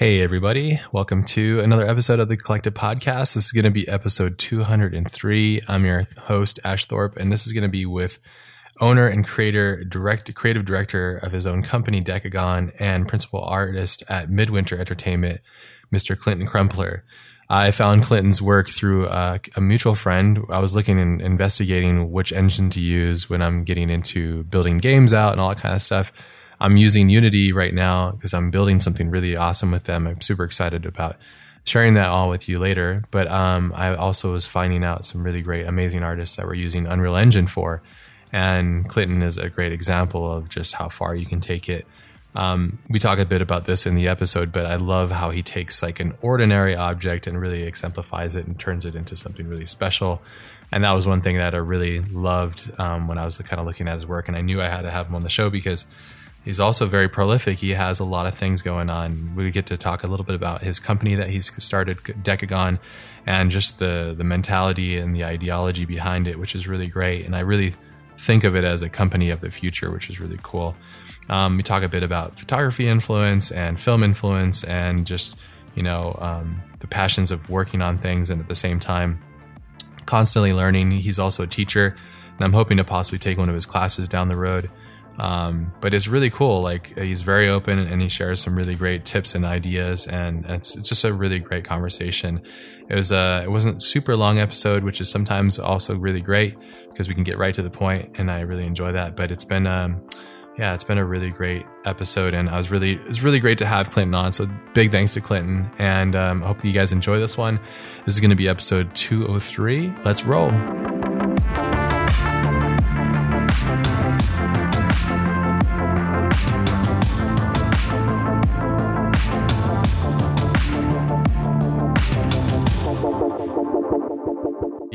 Hey, everybody. Welcome to another episode of the Collective Podcast. This is going to be episode 203. I'm your host, Ash Thorpe, and this is going to be with owner and creator, direct, creative director of his own company, Dekogon, and principal artist at Midwinter Entertainment, Mr. Clinton Crumpler. I found Clinton's work through uh, a mutual friend. I was looking and investigating which engine to use when I'm getting into building games out and all that kind of stuff I'm using Unity right now because I'm building something really awesome with them. I'm super excited about sharing that all with you later. But um, I also was finding out some really great, amazing artists that were using Unreal Engine for. And Clinton is a great example of just how far you can take it. Um, we talk a bit about this in the episode, but I love how he takes like an ordinary object and really exemplifies it and turns it into something really special. And that was one thing that I really loved um, when I was kind of looking at his work. And I knew I had to have him on the show because he's also very prolific. He has a lot of things going on. We get to talk a little bit about his company that he's started, Dekogon, and just the the mentality and the ideology behind it, which is really great. And I really think of it as a company of the future, which is really cool. Um, we talk a bit about photography influence and film influence, and just you know um, the passions of working on things, and at the same time constantly learning. He's also a teacher, and I'm hoping to possibly take one of his classes down the road. Um, but it's really cool. Like he's very open and he shares some really great tips and ideas, and it's, it's just a really great conversation. It was a it wasn't super long episode, which is sometimes also really great because we can get right to the point, and I really enjoy that. But it's been um, yeah, it's been a really great episode, and I was really it's really great to have Clinton on. So big thanks to Clinton, and um, I hope you guys enjoy this one. This is going to be episode 203. Let's roll.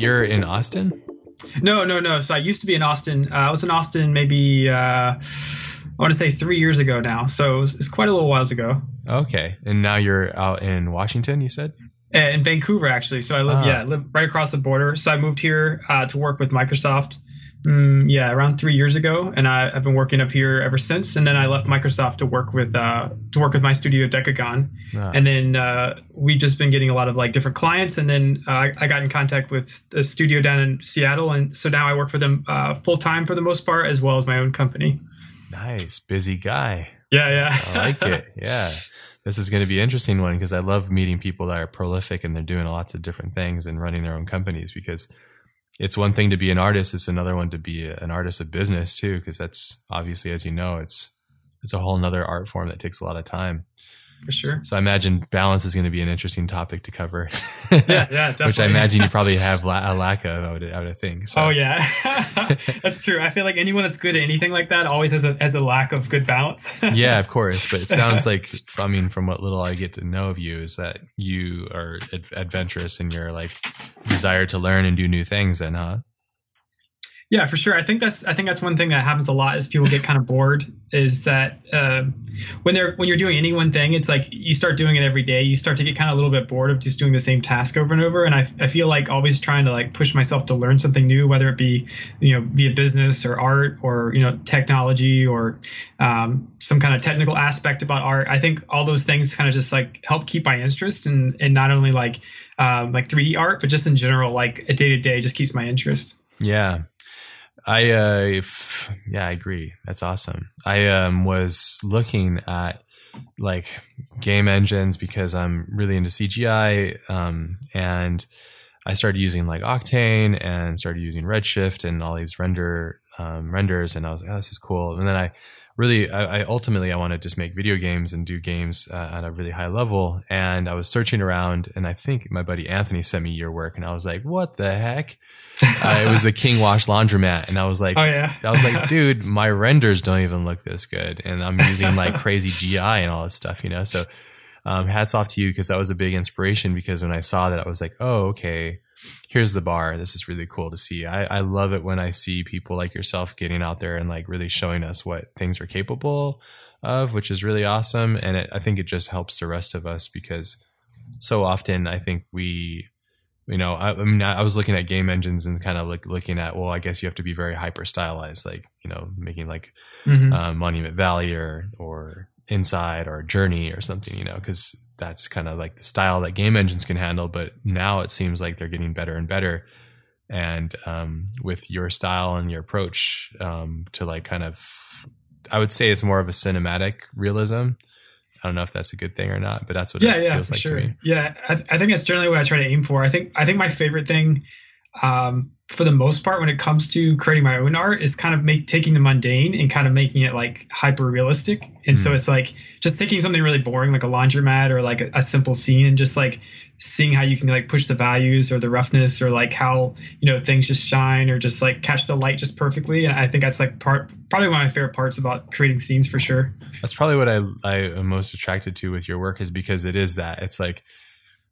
You're in Austin? No, no, no. So I used to be in Austin. Uh, I was in Austin maybe uh, I want to say three years ago now. So it's, it's quite a little whiles ago. Okay, and now you're out in Washington. You said in Vancouver actually. So I live ah. yeah, I live right across the border. So I moved here uh, to work with Microsoft mm, yeah, around three years ago, and I, have been working up here ever since. And then I left Microsoft to work with uh, to work with my studio Dekogon, ah. and then uh, we've just been getting a lot of like different clients. And then uh, I got in contact with a studio down in Seattle, and so now I work for them uh, full time for the most part, as well as my own company. Nice, busy guy. Yeah, yeah, I like it. Yeah. This is going to be an interesting one because I love meeting people that are prolific and they're doing lots of different things and running their own companies because it's one thing to be an artist it's another one to be an artist of business too because that's obviously as you know it's it's a whole nother art form that takes a lot of time for sure. So I imagine balance is going to be an interesting topic to cover. yeah, yeah, definitely. Which I imagine you probably have la- a lack of, I would, I would think. So. Oh yeah, that's true. I feel like anyone that's good at anything like that always has a has a lack of good balance. yeah, of course. But it sounds like, I mean, from what little I get to know of you, is that you are ad- adventurous in your like desire to learn and do new things. Then, huh? Yeah, for sure. I think that's I think that's one thing that happens a lot is people get kind of bored. Is that uh, when they're when you're doing any one thing, it's like you start doing it every day. You start to get kind of a little bit bored of just doing the same task over and over. And I, I feel like always trying to like push myself to learn something new, whether it be you know via business or art or you know technology or um, some kind of technical aspect about art. I think all those things kind of just like help keep my interest and and not only like um, like 3D art, but just in general like a day to day just keeps my interest. Yeah, I uh, yeah, I agree. That's awesome. I um was looking at like game engines because I'm really into CGI um and I started using like Octane and started using Redshift and all these render um, renders and I was like, oh, this is cool. And then I really, I, I, ultimately, I want to just make video games and do games uh, at a really high level. And I was searching around, and I think my buddy Anthony sent me your work, and I was like, "What the heck?" uh, it was the King Wash laundromat, and I was like, "Oh yeah." I was like, "Dude, my renders don't even look this good," and I'm using like crazy GI and all this stuff, you know. So, um, hats off to you because that was a big inspiration. Because when I saw that, I was like, "Oh, okay." Here's the bar. This is really cool to see. I, I love it when I see people like yourself getting out there and like really showing us what things are capable of, which is really awesome. And it, I think it just helps the rest of us because so often I think we, you know, I, I mean, I was looking at game engines and kind of like looking at, well, I guess you have to be very hyper stylized, like, you know, making like mm-hmm. uh, Monument Valley or, or Inside or Journey or something, you know, because that's kind of like the style that game engines can handle. But now it seems like they're getting better and better. And um, with your style and your approach um, to like kind of, I would say it's more of a cinematic realism. I don't know if that's a good thing or not, but that's what yeah, yeah, like sure. To me. Yeah, I, th- I think that's generally what I try to aim for. I think I think my favorite thing um, for the most part when it comes to creating my own art is kind of make taking the mundane and kind of making it like hyper realistic and mm. so it's like just taking something really boring like a laundromat or like a, a, simple scene and just like seeing how you can like push the values or the roughness or like how you know things just shine or just like catch the light just perfectly. And i think that's like part probably one of my favorite parts about creating scenes for sure. That's probably what i i am most attracted to with your work is because it is that. It's like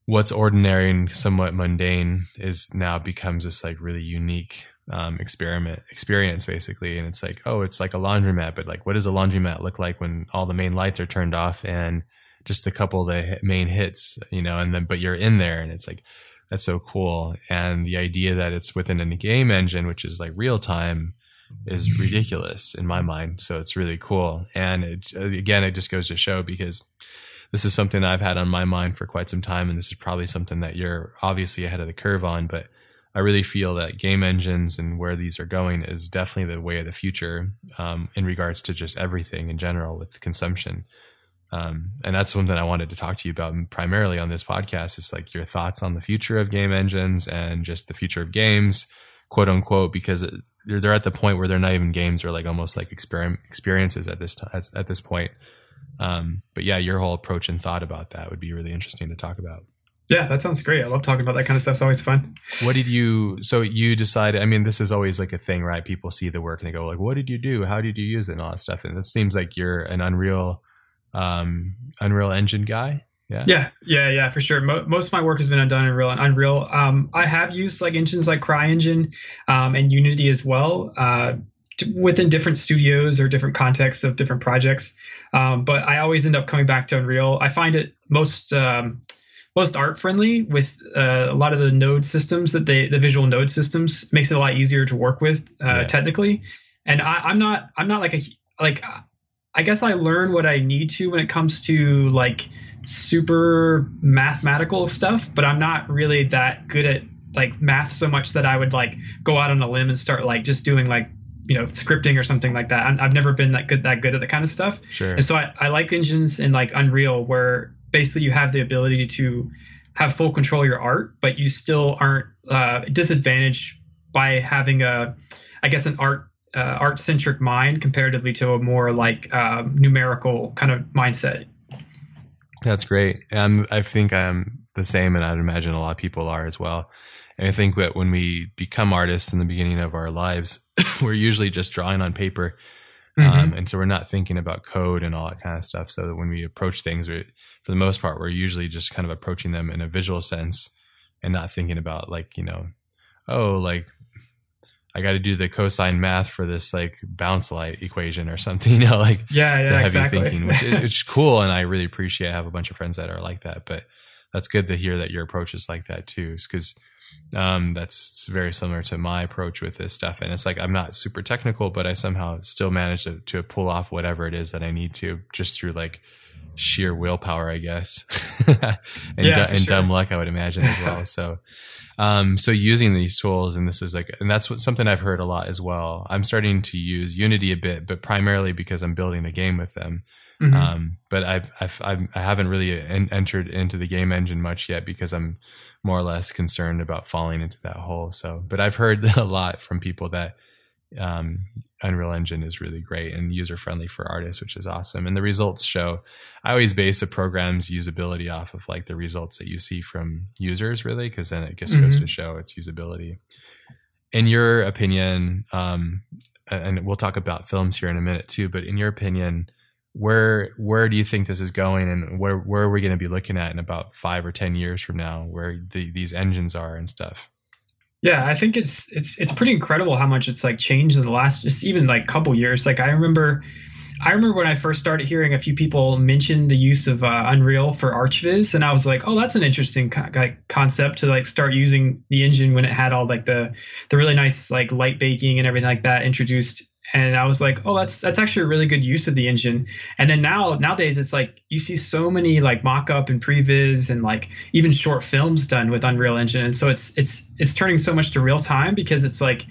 what's ordinary and somewhat mundane is now becomes this like really unique um, experiment experience basically. And it's like oh it's like a laundromat but like what does a laundromat look like when all the main lights are turned off and just a couple of the main hits you know and then but you're in there and it's like that's so cool. And the idea that it's within a game engine which is like real time is ridiculous in my mind. So it's really cool. And it, again it just goes to show because this is something I've had on my mind for quite some time, and this is probably something that you're obviously ahead of the curve on. But I really feel that game engines and where these are going is definitely the way of the future um, in regards to just everything in general with consumption. Um, and that's something I wanted to talk to you about primarily on this podcast is like your thoughts on the future of game engines and just the future of games, quote unquote, because they're at the point where they're not even games or like almost like experiences at this t- at this point. Um, but yeah, your whole approach and thought about that would be really interesting to talk about. Yeah, that sounds great. I love talking about that kind of stuff. It's always fun. What did you? So you decided? I mean, this is always like a thing, right? People see the work and they go, like, "What did you do? How did you use it?" and all that stuff. And it seems like you're an Unreal, um, Unreal Engine guy. Yeah. Yeah, yeah, yeah, for sure. Mo- most of my work has been done in Unreal. Unreal. Um, I have used like engines like CryEngine um, and Unity as well. Uh, within different studios or different contexts of different projects. Um, but I always end up coming back to Unreal. I find it most um, most art friendly with uh, a lot of the node systems that they the visual node systems makes it a lot easier to work with uh, yeah. technically. And I, am not I'm not like a like I guess I learn what I need to when it comes to like super mathematical stuff, but I'm not really that good at like math so much that I would like go out on a limb and start like just doing like you know scripting or something like that. i have never been that good that good at that kind of stuff. Sure. And so I, I like engines in like Unreal where basically you have the ability to have full control of your art, but you still aren't uh, disadvantaged by having a, I guess, an art uh, art centric mind comparatively to a more like uh, numerical kind of mindset. That's great. Um, I think I'm the same, and I'd imagine a lot of people are as well. And I think that when we become artists in the beginning of our lives, we're usually just drawing on paper. Mm-hmm. Um, and so we're not thinking about code and all that kind of stuff. So that when we approach things, for the most part, we're usually just kind of approaching them in a visual sense and not thinking about like, you know, oh, like I got to do the cosine math for this like bounce light equation or something, you know, like yeah, yeah, heavy exactly. thinking, which is, is cool. And I really appreciate, I have a bunch of friends that are like that, but that's good to hear that your approach is like that too. Cause um, that's very similar to my approach with this stuff. And it's like I'm not super technical, but I somehow still manage to, to pull off whatever it is that I need to just through like sheer willpower, I guess, and, yeah, and sure. dumb luck, I would imagine as well. so, um, so using these tools, and this is like, and that's what something I've heard a lot as well. I'm starting to use Unity a bit, but primarily because I'm building a game with them. Mm-hmm. Um, but I've, I've, I've, I haven't really en- entered into the game engine much yet because I'm more or less concerned about falling into that hole. So, but I've heard a lot from people that um, Unreal Engine is really great and user friendly for artists, which is awesome. And the results show. I always base a program's usability off of like the results that you see from users, really, because then it just mm-hmm. goes to show its usability. In your opinion, um, and we'll talk about films here in a minute too, but in your opinion, where where do you think this is going and where where are we going to be looking at in about five or ten years from now where the, these engines are and stuff? Yeah i think it's it's it's pretty incredible how much it's like changed in the last just even like couple years. Like i remember i remember when i first started hearing a few people mention the use of uh, unreal for archviz and i was like oh that's an interesting co- concept to like start using the engine when it had all like the the really nice like light baking and everything like that introduced and I was like, oh, that's that's actually a really good use of the engine. And then now nowadays it's like you see so many like mock-up and previs and like even short films done with Unreal Engine, and so it's it's it's turning so much to real time because it's like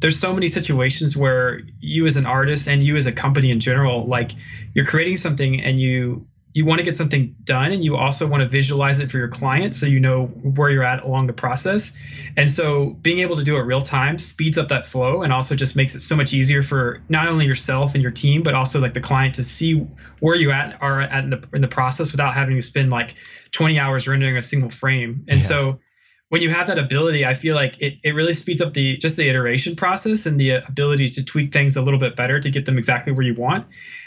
there's so many situations where you as an artist and you as a company in general, like you're creating something and you you want to get something done and you also want to visualize it for your client so you know where you're at along the process. And so being able to do it real time speeds up that flow and also just makes it so much easier for not only yourself and your team, but also like the client to see where you at are at in the, in the process without having to spend like 20 hours rendering a single frame. And yeah. so when you have that ability, I feel like it, it really speeds up the just the iteration process and the ability to tweak things a little bit better to get them exactly where you want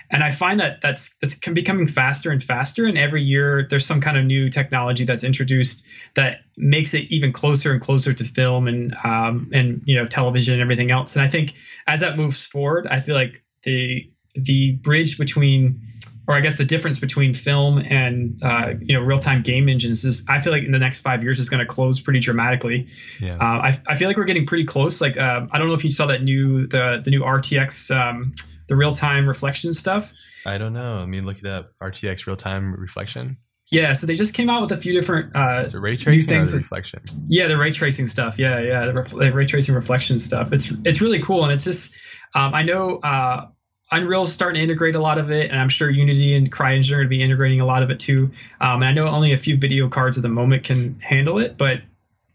and I find that that's that's becoming faster and faster. And every year there's some kind of new technology that's introduced that makes it even closer and closer to film and um, and you know television and everything else. And I think as that moves forward, I feel like the the bridge between or I guess the difference between film and uh, you know real time game engines is I feel like in the next five years is going to close pretty dramatically. Yeah. Uh, I, I feel like we're getting pretty close. Like uh, I don't know if you saw that new the the new RTX um, the real time reflection stuff. I don't know. I mean, look it up. RTX real time reflection. Yeah, so they just came out with a few different uh, Is ray tracing things or reflection. Yeah, the ray tracing stuff. Yeah, yeah, the, ref- the, ray tracing reflection stuff. It's it's really cool, and it's just um, I know uh, Unreal's starting to integrate a lot of it, and I'm sure Unity and CryEngine are going to be integrating a lot of it too. Um, and I know only a few video cards at the moment can handle it, but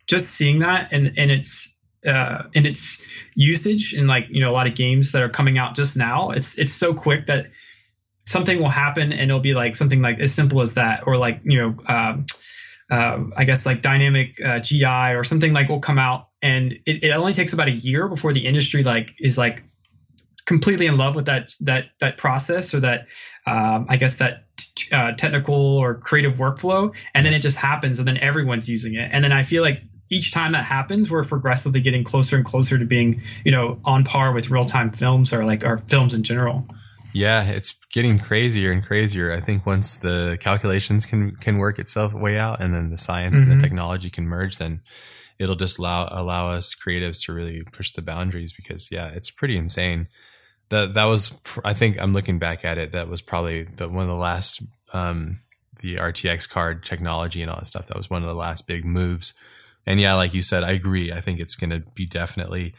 just seeing that and and it's uh, in its usage in like you know a lot of games that are coming out just now. It's it's so quick that something will happen and it'll be like something like as simple as that, or like you know. Um, uh, I guess like dynamic uh, GI or something like will come out, and it, it only takes about a year before the industry like is like completely in love with that that that process or that um, I guess that uh, technical or creative workflow, and then it just happens, and then everyone's using it, and then I feel like each time that happens, we're progressively getting closer and closer to being, you know, on par with real time films or like our films in general. Yeah, it's getting crazier and crazier. I think once the calculations can can work itself way out, and then the science mm-hmm. and the mm-hmm. technology can merge, then it'll just allow allow us creatives to really push the boundaries. Because yeah, it's pretty insane. That that was, I think, I'm looking back at it. That was probably the one of the last, um, the RTX card technology and all that stuff. That was one of the last big moves and yeah, like you said, I agree. I think it's going to be definitely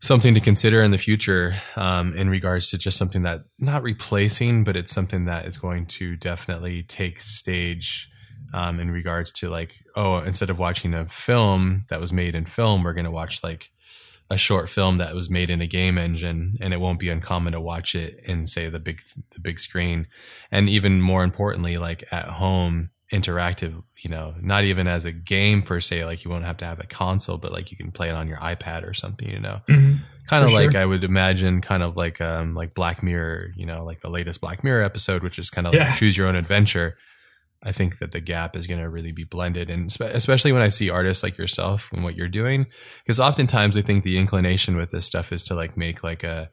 something to consider in the future um, in regards to just something that not replacing, but it's something that is going to definitely take stage um, in regards to like, oh, instead of watching a film that was made in film, we're going to watch like a short film that was made in a game engine, and it won't be uncommon to watch it in say the big the big screen, and even more importantly, like at home interactive, you know, not even as a game per se, like you won't have to have a console, but like you can play it on your iPad or something, you know. Mm-hmm. Kind of like sure. I would imagine kind of like um like Black Mirror, you know, like the latest Black Mirror episode, which is kind of yeah. like choose your own adventure. I think that the gap is going to really be blended, and especially when I see artists like yourself and what you're doing, because oftentimes I think the inclination with this stuff is to like make like a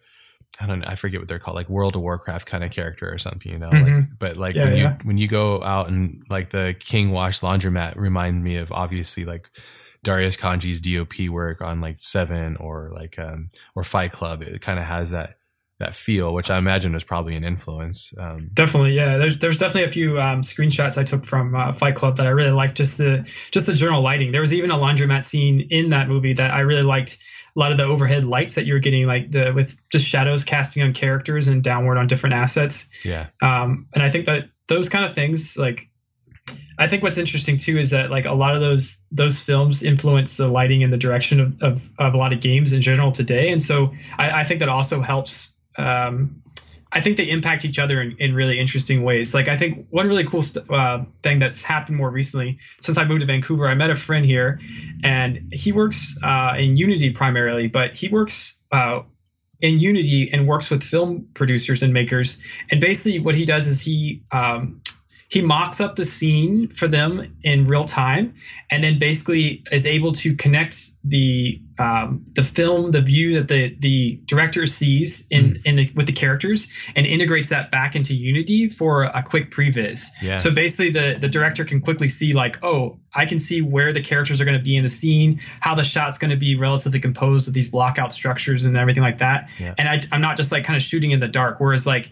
I don't know, I forget what they're called, like World of Warcraft kind of character or something, you know. Mm-hmm. Like, but like yeah, when yeah. you when you go out and like the King Wash Laundromat remind me of obviously like Darius Khondji's DOP work on like Seven or like um or Fight Club. It kind of has that that feel, which I imagine was probably an influence. Um, definitely, yeah. There's there's definitely a few um, screenshots I took from uh, Fight Club that I really liked. Just the just the general lighting. There was even a laundromat scene in that movie that I really liked a lot of the overhead lights that you're getting, like the with just shadows casting on characters and downward on different assets. Yeah. Um, and I think that those kind of things, like, I think what's interesting too is that like a lot of those those films influence the lighting and the direction of of, of a lot of games in general today, and so I, I think that also helps um, I think they impact each other in, in really interesting ways. Like I think one really cool st- uh, thing that's happened more recently since I moved to Vancouver, I met a friend here, and he works uh, in Unity primarily, but he works uh, in Unity and works with film producers and makers. And basically, what he does is he um, he mocks up the scene for them in real time, and then basically is able to connect the um, the film, the view that the the director sees in mm. in the, with the characters, and integrates that back into Unity for a quick previs. Yeah. So basically, the the director can quickly see like, oh, I can see where the characters are going to be in the scene, how the shot's going to be relatively composed with these blockout structures and everything like that. Yeah. And I, I'm not just like kind of shooting in the dark. Whereas like,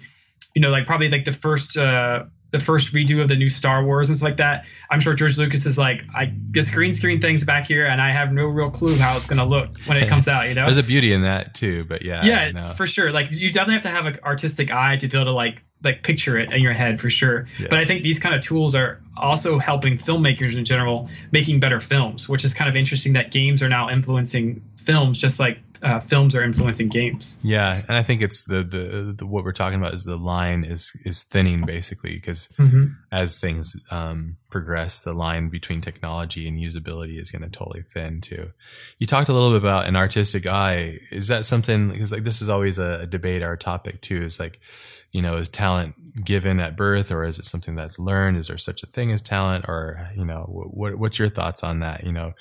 you know, like probably like the first. Uh, the first redo of the new Star Wars and stuff like that. I'm sure George Lucas is like, I this green screen thing's back here, and I have no real clue how it's gonna look when it comes out. You know, there's a beauty in that too. But yeah, yeah, for sure. Like you definitely have to have an artistic eye to be able to like like picture it in your head for sure. Yes. But I think these kind of tools are also helping filmmakers in general making better films, which is kind of interesting that games are now influencing films just like uh, films are influencing games. Yeah, and I think it's the, the, the what we're talking about is the line is is thinning basically because mm-hmm. as things um, progress, the line between technology and usability is going to totally thin too. You talked a little bit about an artistic eye. Is that something? Because like this is always a, a debate, our topic too. Is like you know, is talent given at birth or is it something that's learned? Is there such a thing as talent or, you know, what, what's your thoughts on that? You know,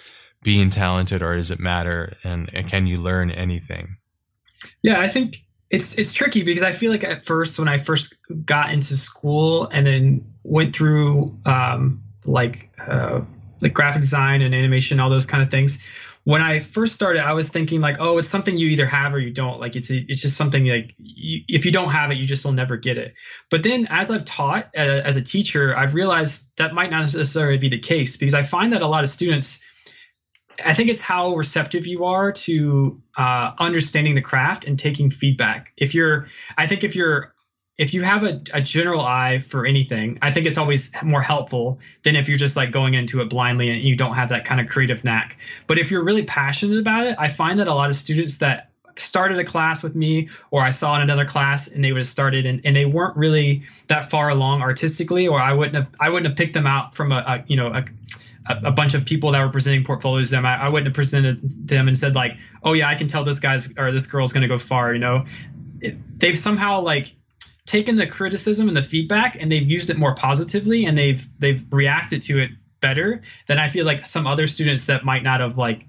being talented or does it matter? And, and can you learn anything? Yeah, I think it's, it's tricky because I feel like at first, when I first got into school and then went through, um, like, uh, like graphic design and animation, all those kind of things, when I first started, I was thinking like, oh, it's something you either have or you don't. Like it's a, it's just something like you, if you don't have it, you just will never get it. But then as I've taught uh, as a teacher, I've realized that might not necessarily be the case because I find that a lot of students. I think it's how receptive you are to uh, understanding the craft and taking feedback. If you're, I think if you're if you have a, a, general eye for anything, I think it's always more helpful than if you're just like going into it blindly and you don't have that kind of creative knack. But if you're really passionate about it, I find that a lot of students that started a class with me or I saw in another class and they would have started and, and they weren't really that far along artistically or I wouldn't have I wouldn't have picked them out from a, a you know a, a, bunch of people that were presenting portfolios to them. I, I wouldn't have presented them and said like, oh yeah, I can tell this guy's or this girl's going to go far. You know, it, they've somehow like taken the criticism and the feedback and they've used it more positively and they've they've reacted to it better than I feel like some other students that might not have like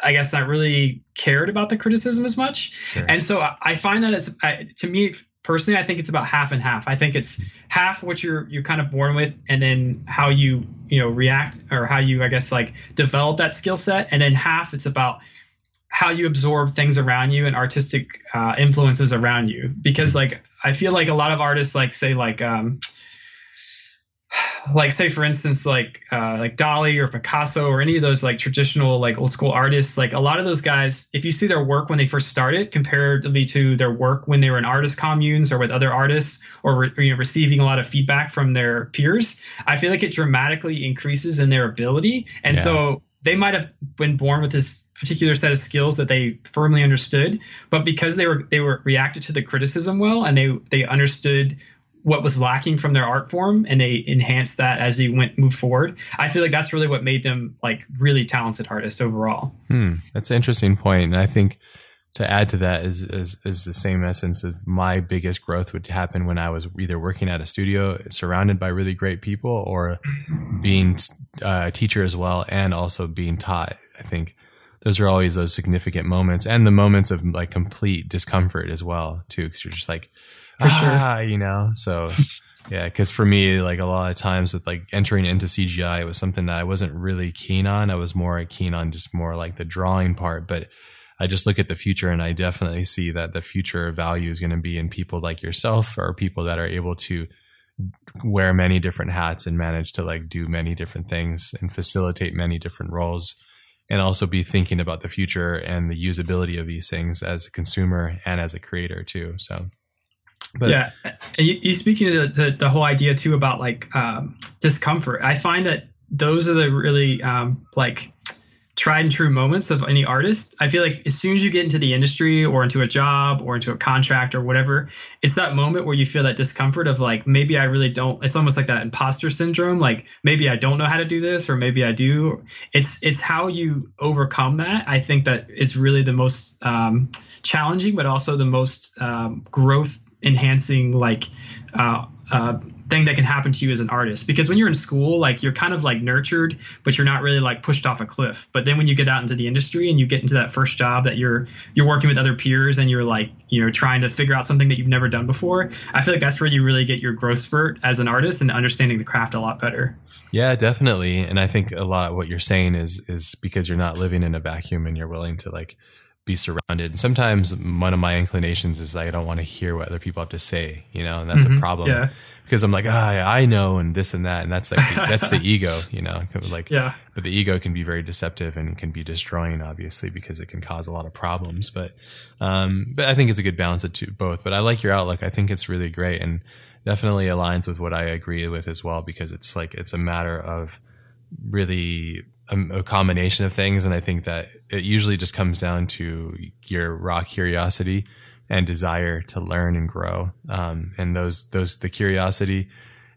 I guess not really cared about the criticism as much. Sure. And so I find that it's I, to me personally I think it's about half and half. I think it's half what you're you're kind of born with and then how you, you know, react or how you I guess like develop that skill set and then half it's about how you absorb things around you and artistic uh, influences around you because like i feel like a lot of artists like say like um like say for instance like uh, like Dali or Picasso or any of those like traditional like old school artists like a lot of those guys if you see their work when they first started comparatively to their work when they were in artist communes or with other artists or re- you know, receiving a lot of feedback from their peers I feel like it dramatically increases in their ability and yeah. so they might have been born with this particular set of skills that they firmly understood, but because they were they were reacted to the criticism well and they they understood what was lacking from their art form and they enhanced that as they went moved forward. I feel like that's really what made them like really talented artists overall. Hmm, that's an interesting point, and I think to add to that is, is is the same essence of my biggest growth would happen when I was either working at a studio surrounded by really great people or being uh, a teacher as well and also being taught. I think those are always those significant moments and the moments of like complete discomfort as well too because you're just like for ah, sure. you know so yeah because for me like a lot of times with like entering into cgi it was something that i wasn't really keen on i was more keen on just more like the drawing part but I just look at the future and I definitely see that the future value is going to be in people like yourself or people that are able to wear many different hats and manage to like do many different things and facilitate many different roles and also be thinking about the future and the usability of these things as a consumer and as a creator too so. But yeah you, you speaking to the, the, whole idea too about like um, discomfort. I find that those are the really um, like tried and true moments of any artist. I feel like as soon as you get into the industry or into a job or into a contract or whatever, it's that moment where you feel that discomfort of like, maybe I really don't, it's almost like that imposter syndrome. Like maybe I don't know how to do this or maybe I do. It's, it's how you overcome that. I think that is really the most um, challenging, but also the most um, growth enhancing, like, uh, uh, thing that can happen to you as an artist because when you're in school like you're kind of like nurtured but you're not really like pushed off a cliff but then when you get out into the industry and you get into that first job that you're you're working with other peers and you're like you know trying to figure out something that you've never done before i feel like that's where you really get your growth spurt as an artist and understanding the craft a lot better yeah definitely and i think a lot of what you're saying is is because you're not living in a vacuum and you're willing to like be surrounded. And sometimes one of my inclinations is I don't want to hear what other people have to say, you know, and that's mm-hmm. a problem. Yeah. Because I'm like, ah, oh, I know, and this and that, and that's like that's the ego, you know. Like, yeah. But the ego can be very deceptive and can be destroying, obviously, because it can cause a lot of problems. But, um, but I think it's a good balance of two, both. But I like your outlook. I think it's really great and definitely aligns with what I agree with as well. Because it's like it's a matter of really a, a, combination of things, and I think that it usually just comes down to your raw curiosity and desire to learn and grow. Um, and those those the curiosity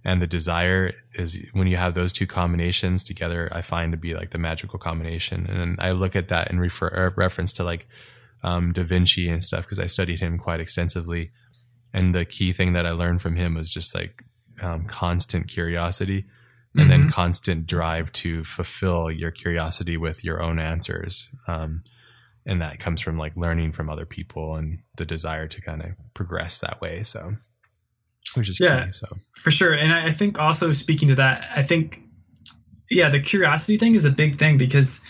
and the desire is when you have those two combinations together, I find to be like the magical combination. And I look at that in refer uh, reference to like um, Da Vinci and stuff because I studied him quite extensively. And the key thing that I learned from him was just like um, constant curiosity and mm-hmm. then constant drive to fulfill your curiosity with your own answers. Um, and that comes from like learning from other people and the desire to kind of progress that way. So, which is yeah, key, so for sure. And I think also speaking to that, I think yeah, the curiosity thing is a big thing because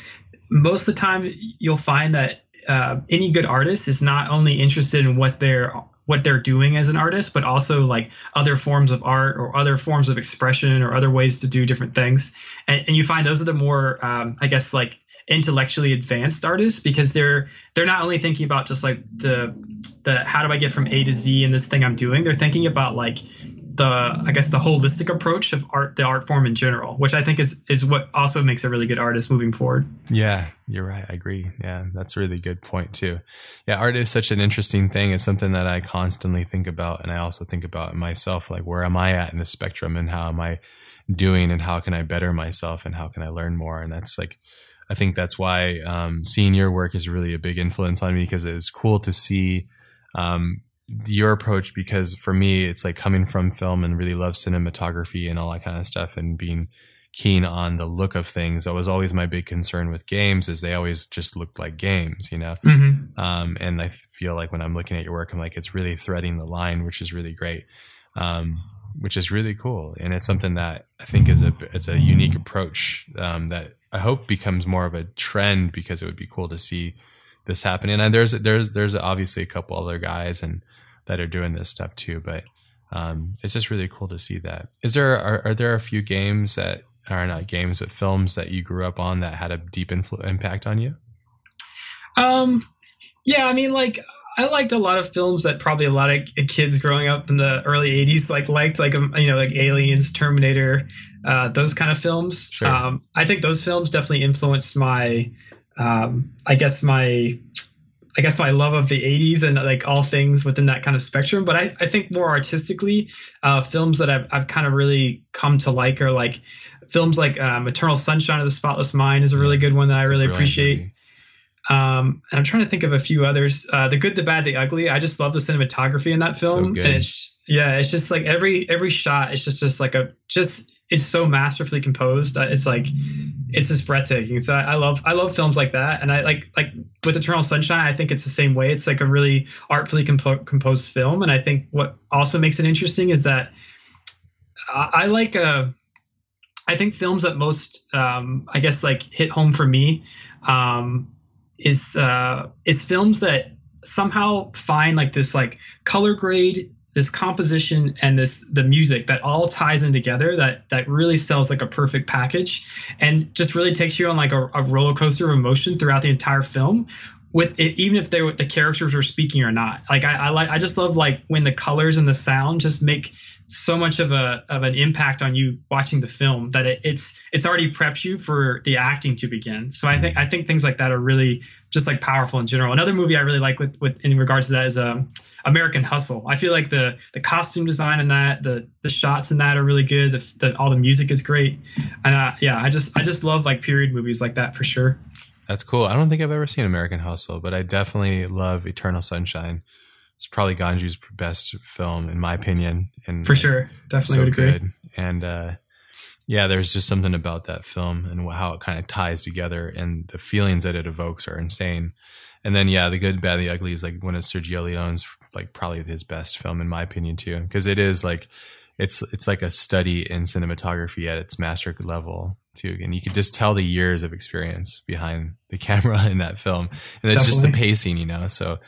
most of the time you'll find that uh, any good artist is not only interested in what they're what they're doing as an artist, but also like other forms of art or other forms of expression or other ways to do different things. And, and you find those are the more, um, I guess, like intellectually advanced artists because they're they're not only thinking about just like the the how do I get from A to Z in this thing I'm doing. They're thinking about like the I guess the holistic approach of art, the art form in general, which I think is is what also makes a really good artist moving forward. Yeah, you're right. I agree. Yeah, that's a really good point too. Yeah, art is such an interesting thing. It's something that I constantly think about, and I also think about myself. Like, where am I at in the spectrum, and how am I doing, and how can I better myself, and how can I learn more? And that's like. I think that's why um, seeing your work is really a big influence on me because it was cool to see um, your approach because for me it's like coming from film and really love cinematography and all that kind of stuff and being keen on the look of things that was always my big concern with games is they always just looked like games you know mm-hmm. um, and i feel like when i'm looking at your work i'm like it's really threading the line which is really great um, which is really cool and it's something that i think is a it's a unique approach um, that i hope becomes more of a trend because it would be cool to see this happening and there's there's there's obviously a couple other guys and that are doing this stuff too. But um, it's just really cool to see that. Is there are, are there a few games that are not games but films that you grew up on that had a deep influ- impact on you? Um, yeah, I mean, like I liked a lot of films that probably a lot of kids growing up in the early '80s like liked, like um, you know, like Aliens, Terminator, uh, those kind of films. Sure. Um, I think those films definitely influenced my, um, I guess my I guess my love of the 80s and like all things within that kind of spectrum. But I, I think more artistically, uh, films that I've, I've kind of really come to like are like films like um, Eternal Sunshine of the Spotless Mind is a really good one that That's I really appreciate. Um, I'm trying to think of a few others. Uh, the Good, the Bad, the Ugly. I just love the cinematography in that film, so and it's yeah, it's just like every every shot. It's just just like a just it's so masterfully composed. It's like it's just breathtaking. So I, I, love I love films like that, and I like like with Eternal Sunshine. I think it's the same way. It's like a really artfully compo- composed film, and I think what also makes it interesting is that I, I like uh, I think films that most um, I guess like hit home for me um, is uh, is films that somehow find like this like color grade this composition and this the music that all ties in together that that really sells like a perfect package and just really takes you on like a, a roller coaster of emotion throughout the entire film with it, even if they the characters are speaking or not like I, I like i just love like when the colors and the sound just make so much of a of an impact on you watching the film that it, it's it's already prepped you for the acting to begin. So I think I think things like that are really just like powerful in general. Another movie I really like with with in regards to that is um, American Hustle. I feel like the the costume design in that, the the shots in that are really good. The, the all the music is great, and uh, yeah, I just I just love like period movies like that for sure. That's cool. I don't think I've ever seen American Hustle, but I definitely love Eternal Sunshine. it's probably Gondry's best film in my opinion. And for sure, definitely so would agree. Good. And uh, yeah, there's just something about that film and how it kind of ties together, and the feelings that it evokes are insane. And then yeah, the good, bad, the ugly is like one of Sergio Leone's like probably his best film in my opinion too, because it is like it's it's like a study in cinematography at its master level too, and you could just tell the years of experience behind the camera in that film, and it's Definitely. just the pacing, you know. So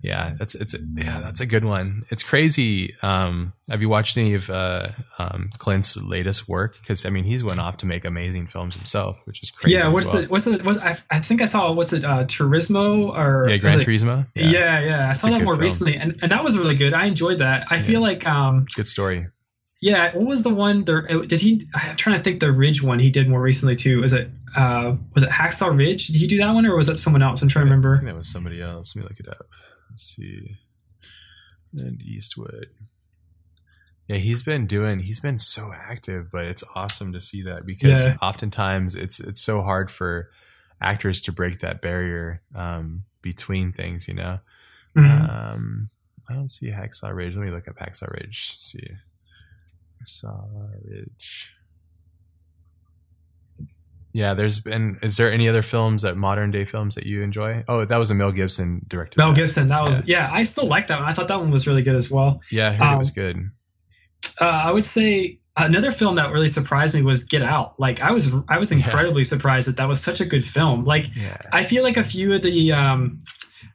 yeah, that's it's yeah, that's a good one. It's crazy. Um, have you watched any of uh, um, Clint's latest work? Because I mean, he's went off to make amazing films himself, which is crazy. Yeah, what's well. the what's the what's I, I think I saw what's it uh, Torino or yeah, Gran Torino. Yeah. yeah, yeah, I saw that more film. recently, and, and that was really good. I enjoyed that. I yeah. feel like um, good story. Yeah, what was the one there? Did he? I'm trying to think. The Ridge one he did more recently too. Was it? Uh, was it Hacksaw Ridge? Did he do that one, or was that someone else? I'm trying to remember. that was somebody else. Let me look it up. Let's see. And Eastwood. Yeah, he's been doing. He's been so active, but it's awesome to see that because yeah. oftentimes it's it's so hard for actors to break that barrier um, between things. You know. Mm-hmm. Um, I don't see Hacksaw Ridge. Let me look up Hacksaw Ridge. See. Hacksaw Ridge. Yeah, there's been. Is there any other films that modern day films that you enjoy? Oh, that was a Mel Gibson directed. Mel. Gibson. That was yeah. yeah. I still like that one. I thought that one was really good as well. Yeah, I heard um, it was good. Uh, I would say another film that really surprised me was Get Out. Like I was, I was incredibly yeah. surprised that that was such a good film. Like yeah. I feel like a few of the, um,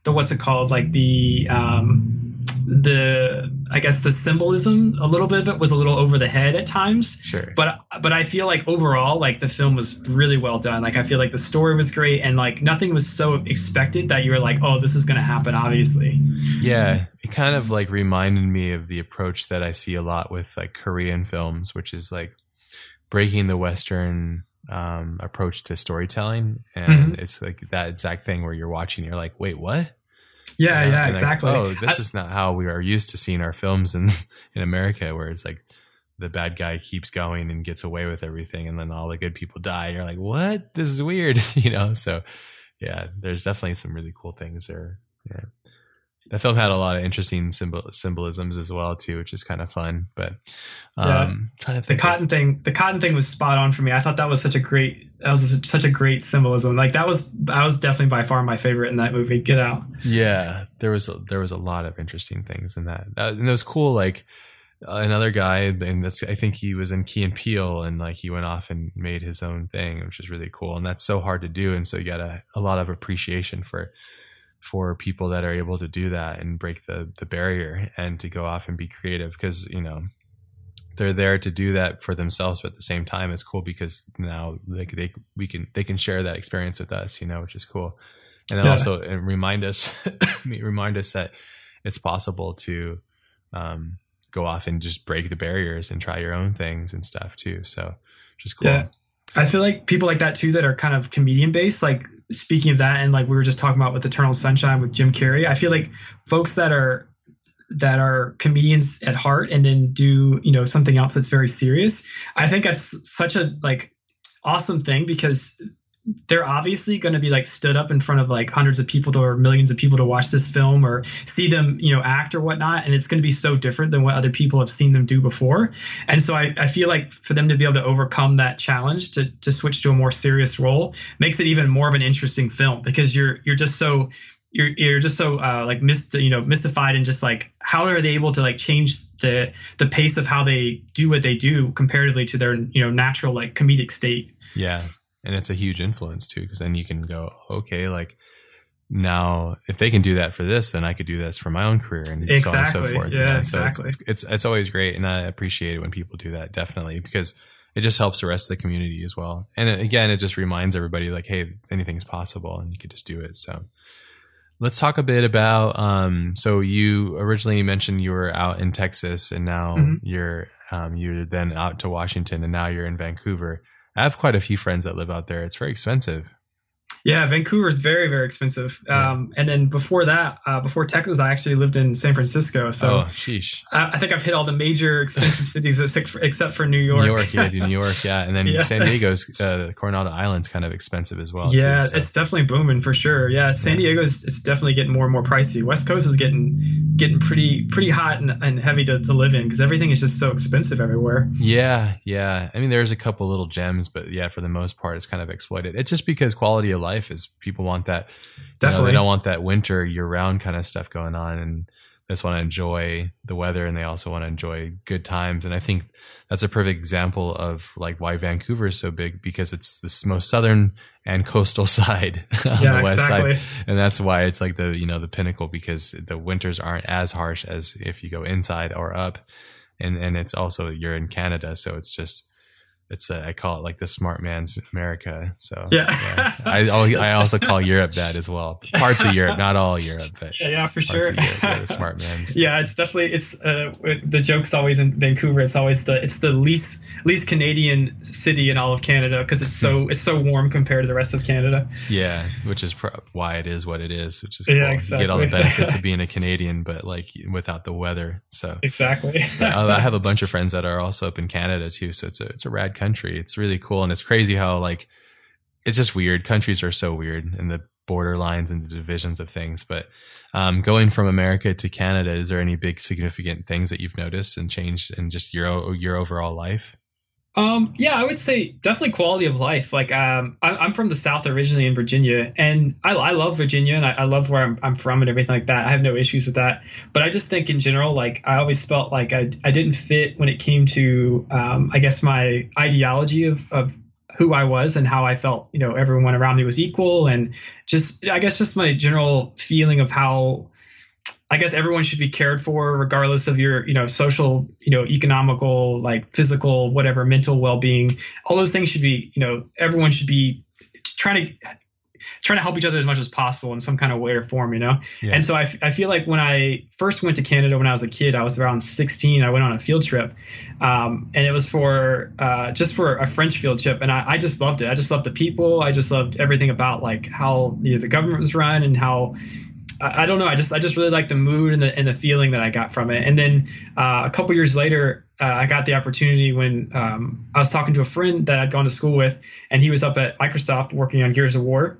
the what's it called, like the um, the I guess the symbolism a little bit of it was a little over the head at times. Sure. But but I feel like overall like the film was really well done. Like I feel like the story was great and like nothing was so expected that you were like, "Oh, this is going to happen obviously." Yeah, it kind of like reminded me of the approach that I see a lot with like Korean films, which is like breaking the western um, approach to storytelling and mm-hmm. it's like that exact thing where you're watching you're like, "Wait, what?" Yeah, yeah, exactly. Like, oh, this I, is not how we are used to seeing our films in in America, where it's like the bad guy keeps going and gets away with everything, and then all the good people die. You're like, what? This is weird, you know? So, yeah, there's definitely some really cool things there. Yeah the film had a lot of interesting symbol symbolisms as well too, which is kind of fun. But um, yeah. trying to think the cotton of, thing, the cotton thing was spot on for me. I thought that was such a great, that was such a great symbolism. Like that was, I was definitely by far my favorite in that movie. Get Out. Yeah, there was a, there was a lot of interesting things in that, uh, and it was cool. Like another guy, and that's I think he was in Key and Peele, and like he went off and made his own thing, which is really cool. And that's so hard to do, and so you got a, a lot of appreciation for for people that are able to do that and break the the barrier and to go off and be creative because you know they're there to do that for themselves but at the same time it's cool because now they, they we can they can share that experience with us you know which is cool and then yeah. also remind us remind us that it's possible to um, go off and just break the barriers and try your own things and stuff too so is cool yeah. I feel like people like that too that are kind of comedian based, like speaking of that, and like we were just talking about with Eternal Sunshine with Jim Carrey, I feel like folks that are that are comedians at heart and then do you know something else that's very serious. I think that's such a like awesome thing because they're obviously going to be like stood up in front of like hundreds of people to, or millions of people to watch this film or see them, you know, act or whatnot. And it's going to be so different than what other people have seen them do before. And so I, I feel like for them to be able to overcome that challenge to, to switch to a more serious role makes it even more of an interesting film because you're, you're just so, you're, you're just so uh, like mist, you know, mystified and just like how are they able to like change the the pace of how they do what they do comparatively to their you know natural like comedic state. Yeah, and it's a huge influence too because then you can go okay like now if they can do that for this then i could do this for my own career and exactly. so on and so forth yeah you know? exactly so it's, it's, it's it's always great and i appreciate it when people do that definitely because it just helps the rest of the community as well and it, again it just reminds everybody like hey anything's possible and you could just do it so let's talk a bit about um, so you originally mentioned you were out in texas and now mm-hmm. you're um, you're then out to washington and now you're in vancouver I have quite a few friends that live out there. It's very expensive. Yeah, Vancouver is very, very expensive. Yeah. Um, and then before that, uh, before Texas, I actually lived in San Francisco. So oh, sheesh. I, I think I've hit all the major expensive cities except for, except for New York. New York, yeah, New York, yeah, and then Yeah. San Diego's uh, Coronado Island's kind of expensive as well. yeah, too, so. it's definitely booming for sure. Yeah, San Yeah. Diego's it's definitely getting more and more pricey. West Coast is getting getting pretty pretty hot and, and heavy to, to live in because everything is just so expensive everywhere. Yeah, yeah. I mean, there's a couple little gems, but yeah, for the most part, it's kind of exploited. It's just because quality of life is people want that. you know, Definitely. they don't want that winter year round kind of stuff going on, and they just want to enjoy the weather, and they also want to enjoy good times. And I think that's a perfect example of like why Vancouver is so big because it's the most southern and coastal side on yeah, the west exactly. side, and that's why it's like the you know the pinnacle because the winters aren't as harsh as if you go inside or up and and it's also you're in Canada, so it's just it's a, I call it like the smart man's America. So Yeah. I I also call Europe that as well. Parts of Europe, not all Europe, but Yeah, yeah, for parts sure. of Europe, yeah, the smart man's. Yeah, it's definitely it's uh, the joke's always in Vancouver. It's always the it's the least least Canadian city in all of Canada because it's so it's so warm compared to the rest of Canada. Yeah, which is pro- why it is what it is, which is Yeah, cool. You get all the benefits of being a Canadian, but like without the weather. So Exactly. I I have a bunch of friends that are also up in Canada too, so it's a it's a rad country. It's really cool, and it's crazy how like it's just weird. Countries are so weird, and the border lines and the divisions of things. But um, going from America to Canada, is there any big significant things that you've noticed and changed in just your your overall life? Um, yeah, I would say definitely quality of life. Like, um, I, I'm from the South originally in Virginia, and I, I love Virginia, and I, I love where I'm, I'm from and everything like that. I have no issues with that. But I just think in general, like, I always felt like I, I didn't fit when it came to, um, I guess my ideology of, of who I was and how I felt. You know, everyone around me was equal, and just, I guess, just my general feeling of how I guess everyone should be cared for regardless of your, you know, social, you know, economical, like physical, whatever, mental well-being. All those things should be, you know, everyone should be trying to trying to help each other as much as possible in some kind of way or form, you know. Yeah. And so I, f- I feel like when I first went to Canada when I was a kid, I was around 16. I went on a field trip, um, and it was for uh, just for a French field trip, and I, I just loved it. I just loved the people. I just loved everything about like how you know, the government was run and how I, I don't know. I just I just really like the mood and the and the feeling that I got from it. And then uh, a couple years later, uh, I got the opportunity when um, I was talking to a friend that I'd gone to school with, and he was up at Microsoft working on Gears of War.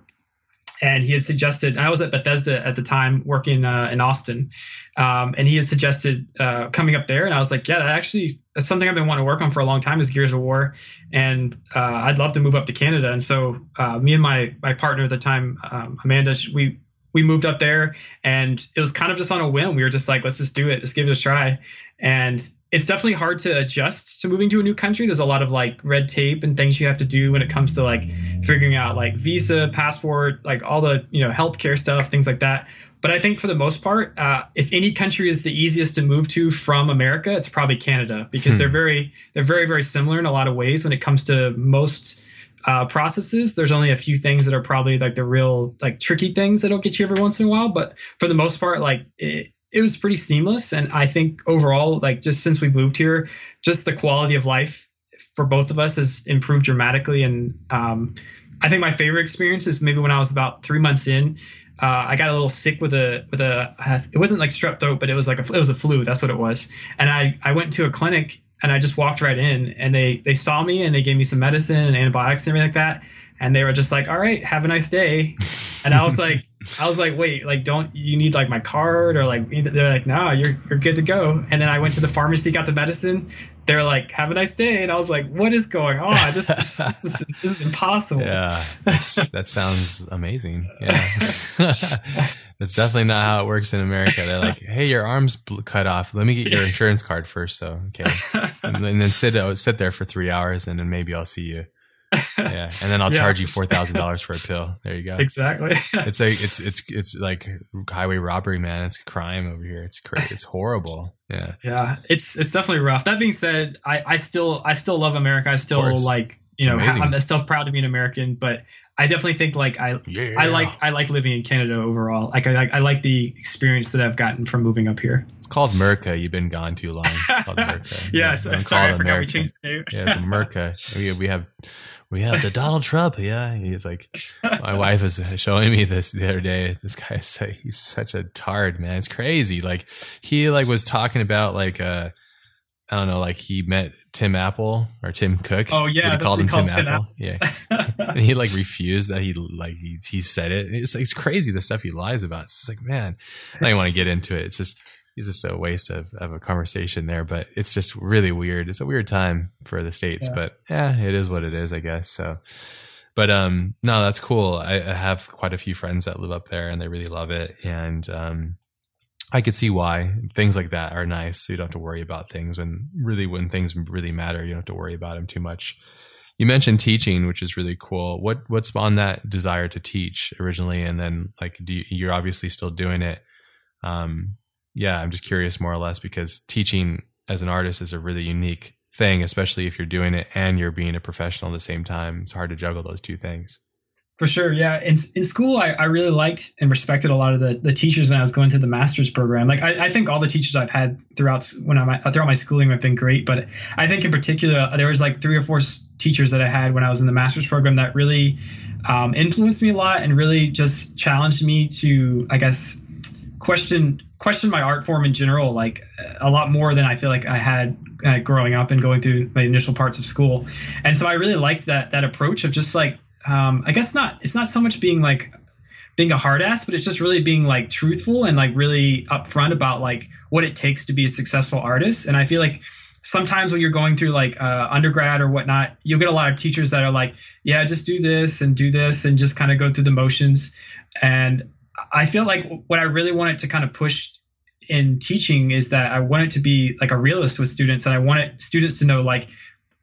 And he had suggested, I was at Bethesda at the time working uh, in Austin, um, and he had suggested uh, coming up there. And I was like, yeah, that actually, that's something I've been wanting to work on for a long time is Gears of War. And uh, I'd love to move up to Canada. And so uh, me and my, my partner at the time, um, Amanda, we, we moved up there and it was kind of just on a whim. We were just like, let's just do it. Let's give it a try. And it's definitely hard to adjust to moving to a new country. There's a lot of like red tape and things you have to do when it comes to like figuring out like visa, passport, like all the, you know, healthcare stuff, things like that. But I think for the most part, uh, if any country is the easiest to move to from America, it's probably Canada because Hmm. they're very, they're very, very similar in a lot of ways when it comes to most uh, processes. There's only a few things that are probably like the real like tricky things that'll get you every once in a while, but for the most part, like it, it was pretty seamless. And I think overall, like just since we've moved here, just the quality of life for both of us has improved dramatically. And um, I think my favorite experience is maybe when I was about three months in. Uh, I got a little sick with a with a it wasn't like strep throat, but it was like a, it was a flu. That's what it was. And I I went to a clinic and I just walked right in and they they saw me and they gave me some medicine and antibiotics and everything like that. And they were just like, "All right, have a nice day." And I was like, I was like, "Wait, like, don't you need like my card or like?" They're like, "No, you're you're good to go." And then I went to the pharmacy, got the medicine. They're like, "Have a nice day," and I was like, "What is going on? This this, this, is, this is impossible." Yeah, that sounds amazing. Yeah, that's definitely not how it works in America. They're like, "Hey, your arm's cut off. Let me get your insurance card first, So okay, and then sit uh, sit there for three hours, and then maybe I'll see you. Yeah, and then I'll Yeah. charge you four thousand dollars for a pill. There you go. exactly. It's like it's it's it's like highway robbery, man. It's crime over here. It's crazy. It's horrible. Yeah. Yeah, it's it's definitely rough. That being said, I, I still I still love America. I still like you know I'm still proud to be an American, but I definitely think like I Yeah. I like I like living in Canada overall. Like I I like the experience that I've gotten from moving up here. It's called Merca. You've been gone too long. It's called Merca. yeah, Yeah, so, sorry, I forgot we changed the name. yeah, it's Merca. We, we have we have the Donald Trump. Yeah. He's like, my wife was showing me this the other day. This guy he's such a tard, man. It's crazy. Like he like was talking about like, uh, I don't know, like he met Tim Apple or Tim Cook. Oh yeah, he called him Tim, Tim Apple. Apple. Yeah, and he like refused that he like he, he said it. It's like it's crazy the stuff he lies about. It's like man, I don't even want to get into it. It's just it's just a waste of, of a conversation there. But it's just really weird. It's a weird time for the states, yeah. but yeah, it is what it is, I guess. So, but um, no, that's cool. I, I have quite a few friends that live up there, and they really love it, and um I could see why things like that are nice. So you don't have to worry about things when really when things really matter, you don't have to worry about them too much. You mentioned teaching, which is really cool. What what spawned that desire to teach originally, and then like do you, you're obviously still doing it. Um, yeah, I'm just curious more or less because teaching as an artist is a really unique thing, especially if you're doing it and you're being a professional at the same time. It's hard to juggle those two things. For sure, yeah. In in school, I, I really liked and respected a lot of the, the teachers when I was going through the master's program. Like I, I think all the teachers I've had throughout when I'm throughout my schooling have been great, but I think in particular there was like three or four teachers that I had when I was in the master's program that really um, influenced me a lot and really just challenged me to, I guess, question question my art form in general, like a lot more than I feel like I had uh, growing up and going through my initial parts of school. And so I really liked that that approach of just like um, I guess not. It's not so much being like being a hard ass, but it's just really being like truthful and like really upfront about like what it takes to be a successful artist. And I feel like sometimes when you're going through like uh, undergrad or whatnot, you'll get a lot of teachers that are like, yeah, just do this and do this and just kind of go through the motions. And I feel like what I really wanted to kind of push in teaching is that I wanted to be like a realist with students and I wanted students to know like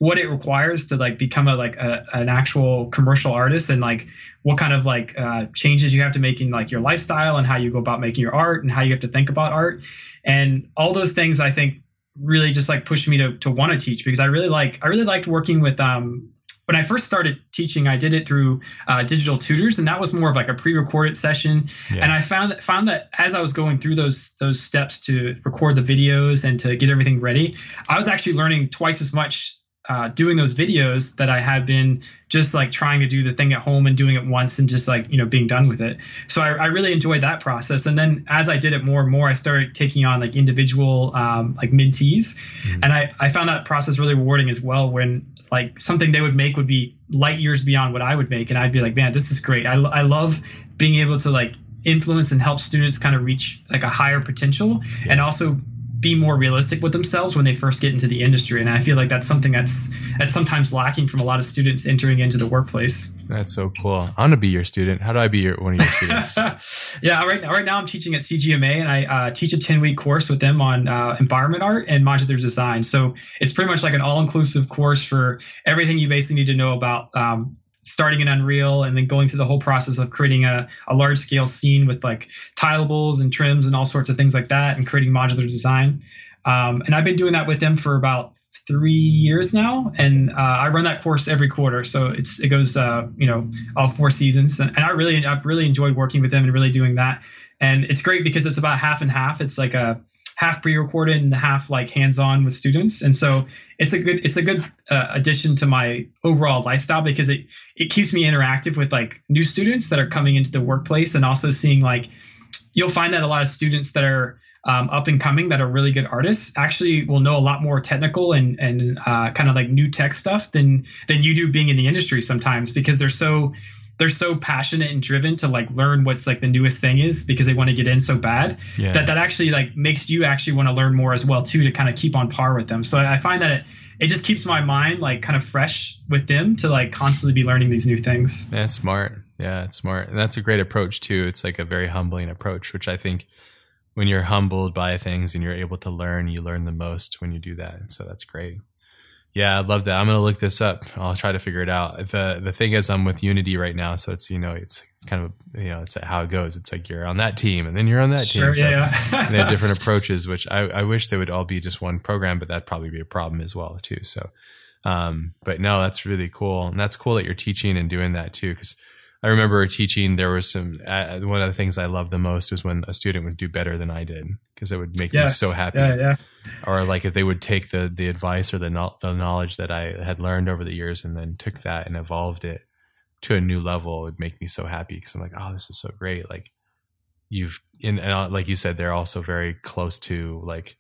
what it requires to like become a like a, an actual commercial artist and like what kind of like uh, changes you have to make in like your lifestyle and how you go about making your art and how you have to think about art and all those things i think really just like pushed me to, to want to teach because i really like i really liked working with um when I first started teaching, I did it through uh, digital tutors, and that was more of like a pre-recorded session. Yeah. And I found that found that as I was going through those those steps to record the videos and to get everything ready, I was actually learning twice as much uh, doing those videos that I had been just like trying to do the thing at home and doing it once and just like you know being done with it. So I, I really enjoyed that process. And then as I did it more and more, I started taking on like individual um, like mentees, mm-hmm. and I I found that process really rewarding as well. When like something they would make would be light years beyond what I would make, and I'd be like, man, this is great. I I love being able to like influence and help students kind of reach like a higher potential yeah. and also be more realistic with themselves when they first get into the industry. And I feel like that's something that's that's sometimes lacking from a lot of students entering into the workplace. That's so cool. I want to be your student. How do I be your, one of your students? yeah, right now, right now I'm teaching at CGMA and I uh, teach a 10 week course with them on uh, environment art and modular design. So it's pretty much like an all inclusive course for everything you basically need to know about um, starting in Unreal and then going through the whole process of creating a, a large scale scene with like tileables and trims and all sorts of things like that and creating modular design. Um, and I've been doing that with them for about three years now, and uh, I run that course every quarter. So it's it goes uh, you know all four seasons, and, and I really I've really enjoyed working with them and really doing that. And it's great because it's about half and half. It's like a half pre-recorded and half like hands-on with students. And so it's a good it's a good uh, addition to my overall lifestyle because it it keeps me interactive with like new students that are coming into the workplace and also seeing like you'll find that a lot of students that are um, up and coming that are really good artists actually will know a lot more technical and and uh, kind of like new tech stuff than than you do being in the industry sometimes because they're so they're so passionate and driven to like learn what's like the newest thing is because they want to get in so bad yeah. that that actually like makes you actually want to learn more as well too to kind of keep on par with them. So I find that it it just keeps my mind like kind of fresh with them to like constantly be learning these new things. That's smart. Yeah, it's smart. And that's a great approach too. It's like a very humbling approach, which I think when you're humbled by things and you're able to learn, you learn the most when you do that. So that's great. Yeah, I love that. I'm gonna look this up. I'll try to figure it out. The the thing is, I'm with Unity right now, so it's you know it's it's kind of you know it's how it goes. It's like you're on that team, and then you're on that sure, team. Yeah, so yeah. they have different approaches, which I, I wish they would all be just one program, but that'd probably be a problem as well too. So, um, but no, that's really cool, and that's cool that you're teaching and doing that too, because I remember teaching. There was some uh, one of the things I loved the most was when a student would do better than I did because it would make yes. me so happy. Yeah, yeah. Or like if they would take the the advice or the no, the knowledge that I had learned over the years and then took that and evolved it to a new level, it would make me so happy because I'm like, oh, this is so great. Like you've and, and uh, like you said, they're also very close to like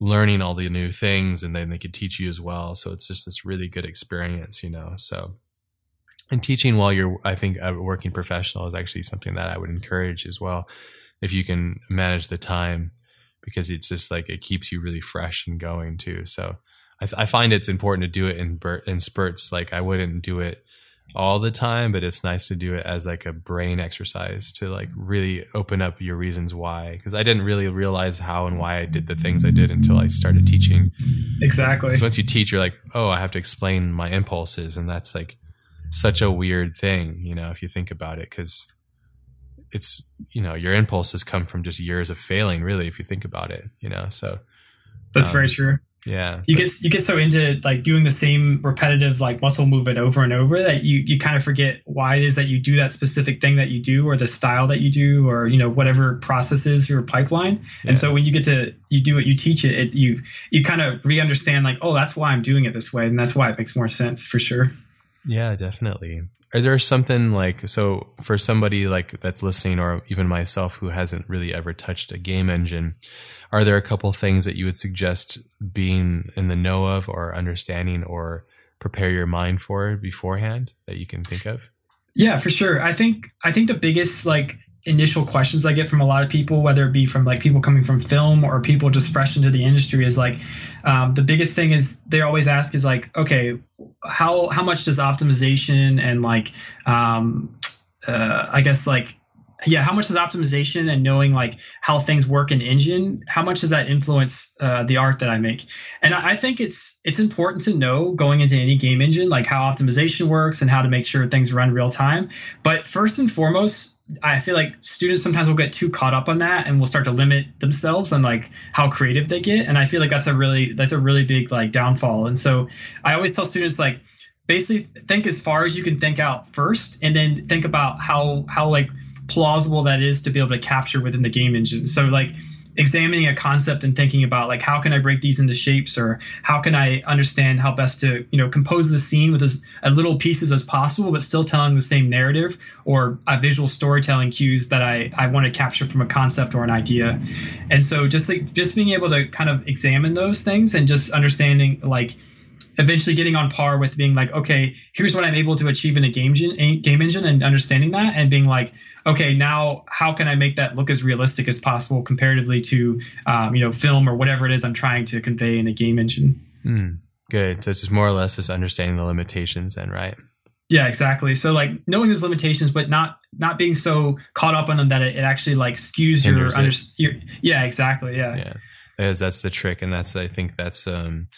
learning all the new things and then they could teach you as well. So it's just this really good experience, you know. So and teaching while you're i think a working professional is actually something that i would encourage as well if you can manage the time because it's just like it keeps you really fresh and going too. So i, I find it's important to do it in in spurts. Like i wouldn't do it all the time but it's nice to do it as like a brain exercise to like really open up your reasons why. Because i didn't really realize how and why i did the things i did until i started teaching. Exactly. Because once you teach you're like oh i have to explain my impulses and that's like such a weird thing, you know, if you think about it, because it's you know your impulses come from just years of failing, really, if you think about it, you know. So that's um, very true. Yeah, you get you get so into like doing the same repetitive like muscle movement over and over that you you kind of forget why it is that you do that specific thing that you do or the style that you do or you know whatever process is your pipeline. Yeah. And so when you get to you do it, you teach it, it you you kind of re-understand like oh that's why I'm doing it this way and that's why it makes more sense for sure. Yeah, definitely. Is there something like so for somebody like that's listening or even myself who hasn't really ever touched a game engine, are there a couple things that you would suggest being in the know of or understanding or prepare your mind for beforehand that you can think of? Yeah, for sure. I think I think the biggest like initial questions I get from a lot of people, whether it be from like people coming from film or people just fresh into the industry, is like um, the biggest thing is they always ask is like, okay, how how much does optimization and like um, uh, I guess like yeah, how much does optimization and knowing like how things work in engine, how much does that influence uh, the art that I make? And I think it's it's important to know going into any game engine like how optimization works and how to make sure things run real time. But first and foremost, I feel like students sometimes will get too caught up on that and will start to limit themselves on like how creative they get. And I feel like that's a really that's a really big like downfall. And so I always tell students like basically think as far as you can think out first and then think about how how like plausible that is to be able to capture within the game engine. So like examining a concept and thinking about like how can I break these into shapes or how can I understand how best to you know compose the scene with as, as little pieces as possible but still telling the same narrative or visual storytelling cues that I, I want to capture from a concept or an idea. And so just like just being able to kind of examine those things and just understanding like eventually getting on par with being like, okay, here's what I'm able to achieve in a game engine, game engine, and understanding that, and being like, okay, now how can I make that look as realistic as possible comparatively to, um, you know, film or whatever it is I'm trying to convey in a game engine. Mm, good. So it's just more or less just understanding the limitations, then, right? Yeah, exactly. So like knowing those limitations, but not not being so caught up on them that it, it actually like skews your, under, your yeah, exactly. Yeah. Yeah. Because that's the trick, and that's I think that's um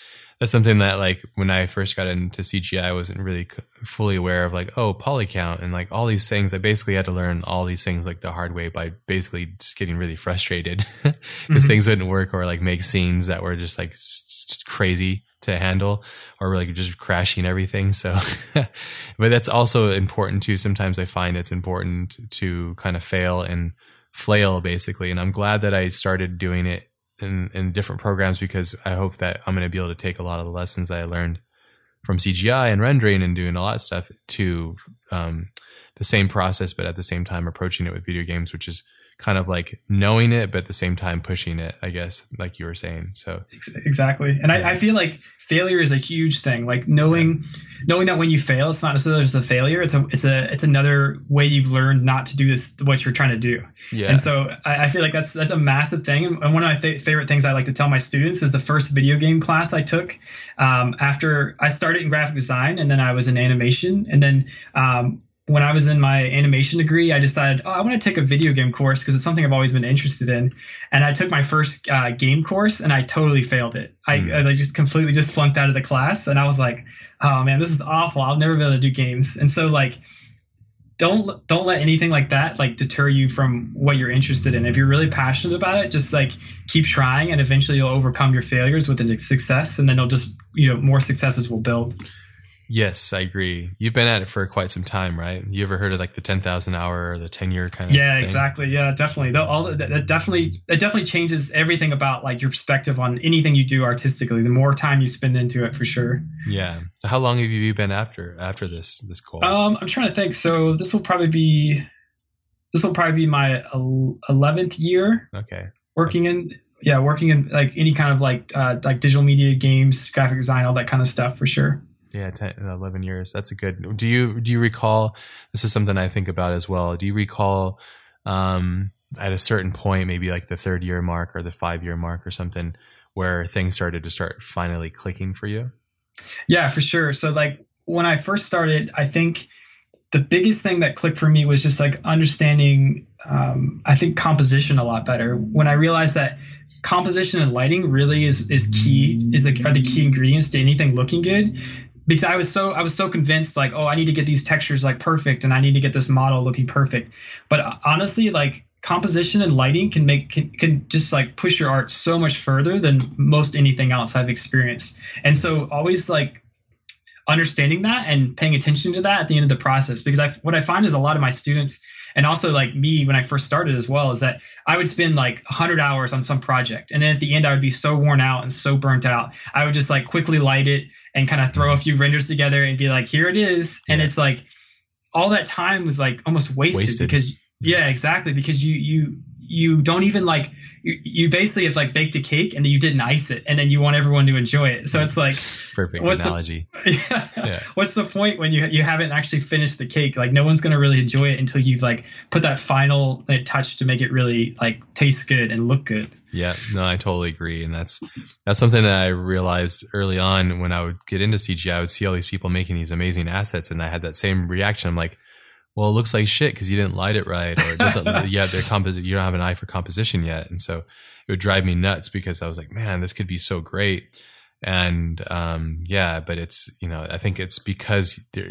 that's something that like when I first got into CGI, I wasn't really fully aware of like, oh, poly count and like all these things. I basically had to learn all these things like the hard way by basically just getting really frustrated because mm-hmm. things wouldn't work or like make scenes that were just like crazy to handle or like just crashing everything. So, but that's also important too. Sometimes I find it's important to kind of fail and flail basically. And I'm glad that I started doing it in, in different programs because I hope that I'm going to be able to take a lot of the lessons that I learned from CGI and rendering and doing a lot of stuff to um, the same process, but at the same time approaching it with video games, which is kind of like knowing it, but at the same time pushing it, I guess, like you were saying. So exactly. And I, I, feel like failure is a huge thing. Like knowing, knowing that when you fail, it's not necessarily just a failure. It's a, it's a, it's another way you've learned not to do this, what you're trying to do. Yeah. And so I, I feel like that's, that's a massive thing. And one of my th- favorite things I like to tell my students is the first video game class I took um, after I started in graphic design and then I was in animation. And then um, when I was in my animation degree, I decided, oh, I want to take a video game course because it's something I've always been interested in. And I took my first uh, game course and I totally failed it. Mm. I, I, just completely just flunked out of the class. And I was like, oh man, this is awful. I'll never be able to do games. And so like, don't don't let anything like that like deter you from what you're interested in. If you're really passionate about it, just like keep trying, and eventually you'll overcome your failures with a success, and then you'll just you know more successes will build. Yes, I agree. You've been at it for quite some time, right? You ever heard of like the ten thousand hour or the ten year kind of? Yeah, thing? exactly. Yeah, definitely. The, all that, definitely it definitely changes everything about like your perspective on anything you do artistically. The more time you spend into it, for sure. Yeah. How long have you been after after this this goal? Um, I'm trying to think. So this will probably be this will probably be my eleventh year. Okay. Working in yeah, working in like any kind of like uh, like digital media, games, graphic design, all that kind of stuff for sure. Yeah, 10, 11 years. That's a good. Do you do you recall? This is something I think about as well. Do you recall um, at a certain point, maybe like the third year mark or the five year mark or something, where things started to start finally clicking for you? Yeah, for sure. So like when I first started, I think the biggest thing that clicked for me was just like understanding. Um, I think composition a lot better when I realized that composition and lighting really is is key is the, are the key ingredients to anything looking good because I was so I was so convinced like oh I need to get these textures like perfect and I need to get this model looking perfect. But uh, honestly, like composition and lighting can make can, can just like push your art so much further than most anything else I've experienced. And so always like understanding that and paying attention to that at the end of the process because I what I find is a lot of my students and also like me when I first started as well is that I would spend like 100 hours on some project and then at the end I would be so worn out and so burnt out I would just like quickly light it and kind of throw a few renders together and be like, here it is. Yeah. And it's like all that time was like almost wasted, wasted. because yeah, exactly. Because you you you don't even like you, you basically have like baked a cake and then you didn't ice it and then you want everyone to enjoy it. So it's like perfect what's analogy. The, yeah, yeah. What's the point when you you haven't actually finished the cake? Like no one's gonna really enjoy it until you've like put that final like, touch to make it really like taste good and look good. Yeah, no, I totally agree, and that's that's something that I realized early on when I would get into CGI. I would see all these people making these amazing assets, and I had that same reaction. I'm like, well, it looks like shit because you didn't light it right, or doesn't. yeah, their composite. You don't have an eye for composition yet, and so it would drive me nuts because I was like, man, this could be so great. And um, yeah, but it's you know I think it's because there,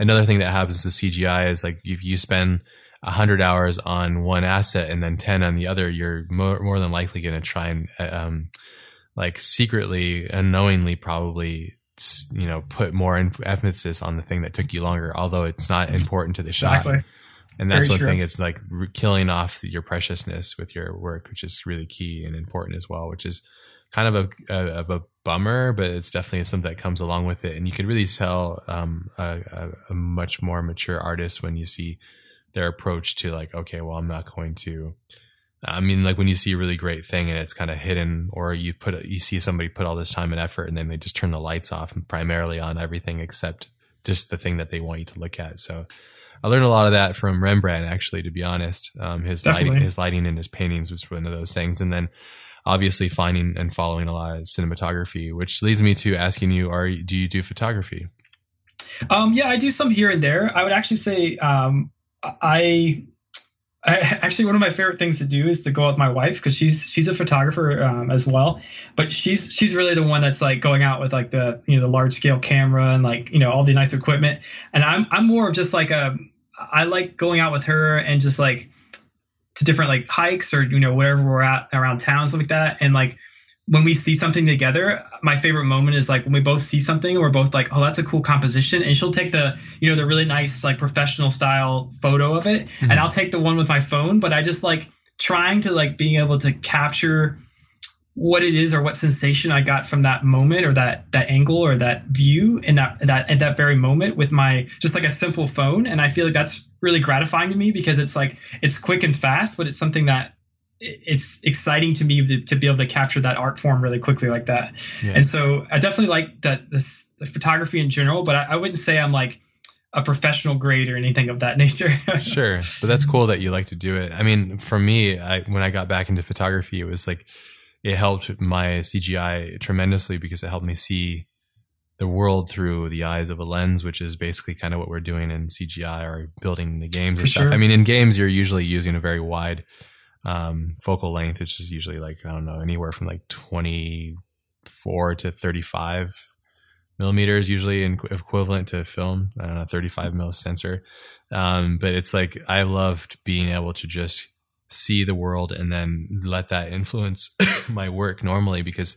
another thing that happens with CGI is like if you spend hundred hours on one asset and then ten on the other, you're more, more than likely going to try and um, like secretly, unknowingly, probably you know put more emphasis on the thing that took you longer although it's not important to the exactly. shot and that's Very one true. thing it's like killing off your preciousness with your work which is really key and important as well which is kind of a, a, of a bummer but it's definitely something that comes along with it and you can really tell um, a, a much more mature artist when you see their approach to like okay well i'm not going to I mean, like when you see a really great thing and it's kind of hidden, or you put you see somebody put all this time and effort, and then they just turn the lights off and primarily on everything except just the thing that they want you to look at. So, I learned a lot of that from Rembrandt, actually, to be honest. Um, his Definitely. lighting, his lighting in his paintings was one of those things, and then obviously finding and following a lot of cinematography, which leads me to asking you: Are do you do photography? Um, yeah, I do some here and there. I would actually say um, I I, actually, one of my favorite things to do is to go out with my wife because she's she's a photographer um, as well. But she's she's really the one that's like going out with like the you know the large scale camera and like you know all the nice equipment. And I'm I'm more of just like a I like going out with her and just like to different like hikes or you know wherever we're at around town stuff like that and like when we see something together, my favorite moment is like when we both see something, we're both like, "Oh, that's a cool composition," and she'll take the, you know, the really nice like professional style photo of it, mm-hmm. and I'll take the one with my phone. But I just like trying to like being able to capture what it is or what sensation I got from that moment or that that angle or that view in that that at that very moment with my just like a simple phone, and I feel like that's really gratifying to me because it's like it's quick and fast, but it's something that it's exciting to me to, to, be able to capture that art form really quickly like that. Yeah. And so I definitely like that this photography in general, but I, I, wouldn't say I'm like a professional grade or anything of that nature. sure. But that's cool that you like to do it. I mean, for me, I, when I got back into photography, it was like, it helped my CGI tremendously because it helped me see the world through the eyes of a lens, which is basically kind of what we're doing in CGI or building the games for and stuff. I mean, in games, you're usually using a very wide um, focal length, is just usually like I don't know anywhere from like 24 to 35 millimeters, usually in, equivalent to film. I don't know 35 mil sensor, um, but it's like I loved being able to just see the world and then let that influence my work normally because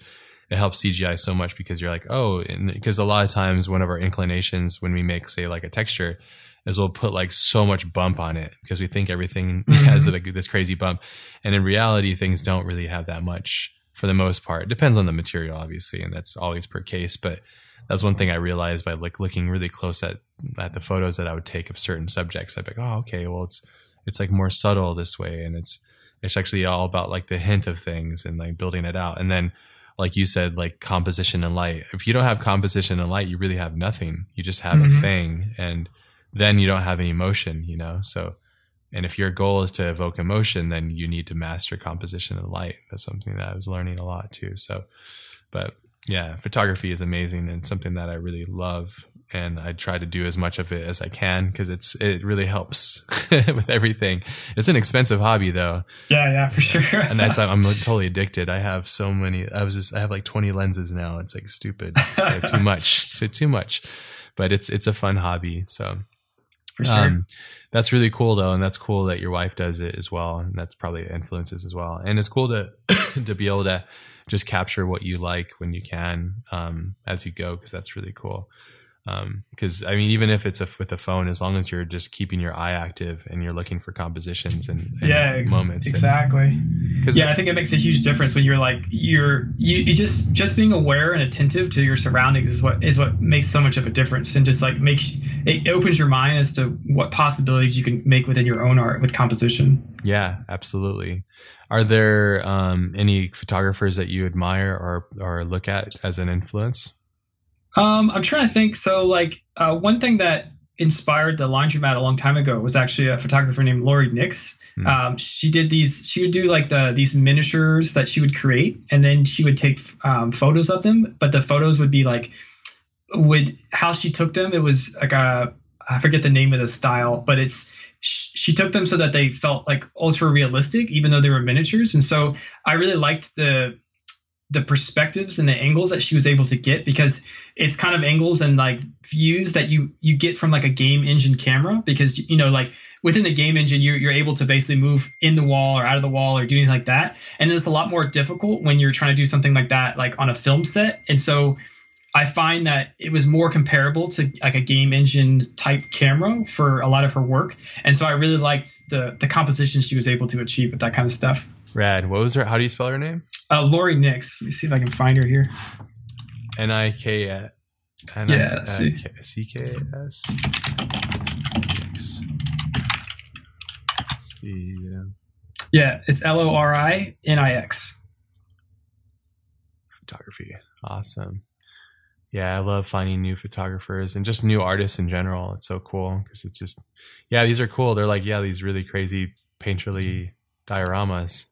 it helps CGI so much because you're like, oh, because a lot of times one of our inclinations when we make say like a texture is we'll put like so much bump on it because we think everything mm-hmm. has like this crazy bump, and in reality things don't really have that much for the most part. It depends on the material, obviously, and that's always per case, but that's one thing I realized by like looking really close at at the photos that I would take of certain subjects. I'd be like, oh, okay, well, it's it's like more subtle this way, and it's it's actually all about like the hint of things and like building it out, and then like you said, like composition and light. If you don't have composition and light, you really have nothing. You just have mm-hmm. a thing, and then you don't have any emotion, you know. So, and if your goal is to evoke emotion, then you need to master composition and light. That's something that I was learning a lot too. So, but yeah, photography is amazing and something that I really love. And I try to do as much of it as I can because it's it really helps with everything. It's an expensive hobby though. Yeah, yeah, for sure. and that's I'm totally addicted. I have so many. I was just I have like 20 lenses now. It's like stupid. So too much. So too much. But it's it's a fun hobby. So for sure. Um, that's really cool though, and that's cool that your wife does it as well, and that's probably influences as well. And it's cool to to be able to just capture what you like when you can um, as you go because that's really cool because um, I mean, even if it's a, with a phone, as long as you're just keeping your eye active and you're looking for compositions and, and yeah, ex- moments, exactly. And, yeah, I think it makes a huge difference when you're like you're you, you, just just being aware and attentive to your surroundings is what is what makes so much of a difference and just like makes it opens your mind as to what possibilities you can make within your own art with composition. Yeah, absolutely. Are there um, any photographers that you admire or or look at as an influence? Um, I'm trying to think. So, like, uh, one thing that inspired the laundromat a long time ago was actually a photographer named Lori Nix. Mm. Um, she did these. She would do like the these miniatures that she would create, and then she would take um, photos of them. But the photos would be like, would how she took them. It was like a I forget the name of the style, but it's she took them so that they felt like ultra realistic, even though they were miniatures. And so I really liked the the perspectives and the angles that she was able to get because it's kind of angles and like views that you you get from like a game engine camera because you know like within the game engine you're, you're able to basically move in the wall or out of the wall or do anything like that and it's a lot more difficult when you're trying to do something like that like on a film set and so I find that it was more comparable to like a game engine type camera for a lot of her work, and so I really liked the the composition she was able to achieve with that kind of stuff. Rad. What was her? How do you spell her name? Uh, Lori Nix. Let me see if I can find her here. N I K S. Yeah. C K S. C. Yeah, it's L O R I N I X. Photography. Awesome yeah, I love finding new photographers and just new artists in general. It's so cool because it's just, yeah, these are cool. They're like, yeah, these really crazy painterly dioramas.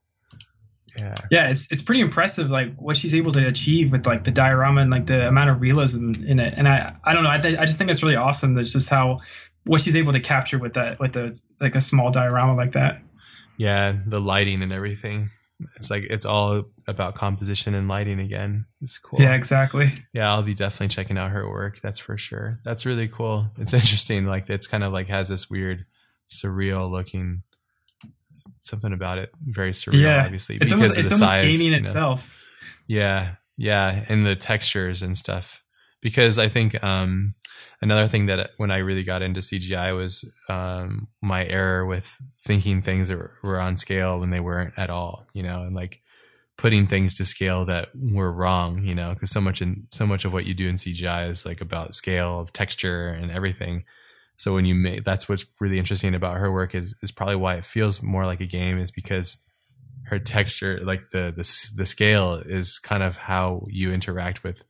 Yeah. Yeah, it's it's pretty impressive, like what she's able to achieve with like the diorama and like the amount of realism in it. And I I don't know, I th- I just think it's really awesome. That's just how what she's able to capture with that with the like a small diorama like that. Yeah, the lighting and everything it's like it's all about composition and lighting again. It's cool. Yeah, exactly. Yeah, I'll be definitely checking out her work. That's for sure. That's really cool. It's interesting. Like it's kind of like has this weird, surreal looking something about it. Very surreal, yeah. obviously. It's almost, it's almost size, gaming itself. Know. Yeah, yeah, and the textures and stuff. Because I think um, another thing that when I really got into CGI was um, my error with thinking things that were on scale when they weren't at all, you know, and like putting things to scale that were wrong, you know, because so much in so much of what you do in CGI is like about scale of texture and everything. So when you make that's what's really interesting about her work is is probably why it feels more like a game is because her texture, like the the the scale, is kind of how you interact with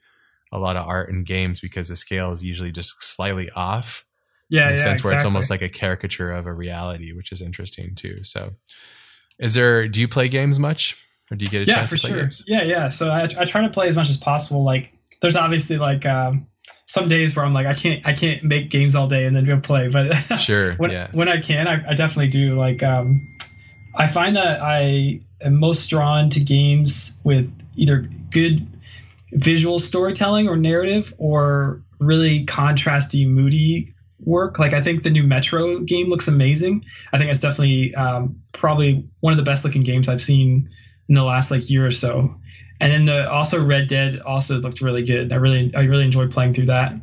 a lot of art and games because the scale is usually just slightly off. Yeah, in a yeah, sense exactly. where it's almost like a caricature of a reality, which is interesting too. So, is there? Do you play games much, or do you get a yeah, chance for to play sure. games? Yeah, yeah. So I, I try to play as much as possible. Like, there's obviously like um, some days where I'm like, I can't, I can't make games all day and then go play. But sure, when yeah. when I can, I, I definitely do. Like, um, I find that I am most drawn to games with either good visual storytelling or narrative or really contrasty, moody work. Like I think the new Metro game looks amazing. I think it's definitely um, probably one of the best looking games I've seen in the last like year or so. And then the also Red Dead also looked really good. I really I really enjoyed playing through that.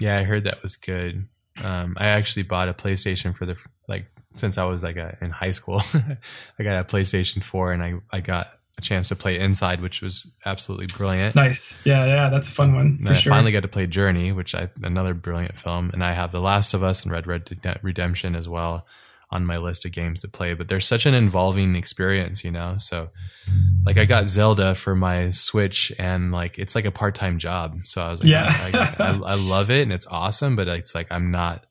Yeah, I heard that was good. Um, I actually bought a PlayStation for the like since I was like a, in high school. I got a PlayStation Four, and I I got a chance to play Inside, which was absolutely brilliant. Nice, yeah, yeah, that's a fun one. And I sure. finally got to play Journey, which I another brilliant film, and I have The Last of Us and Red Red Redemption as well on my list of games to play. But they're such an involving experience, you know. So, like, I got Zelda for my Switch, and like, it's like a part time job. So I was like, yeah, I, I, I love it, and it's awesome. But it's like I'm not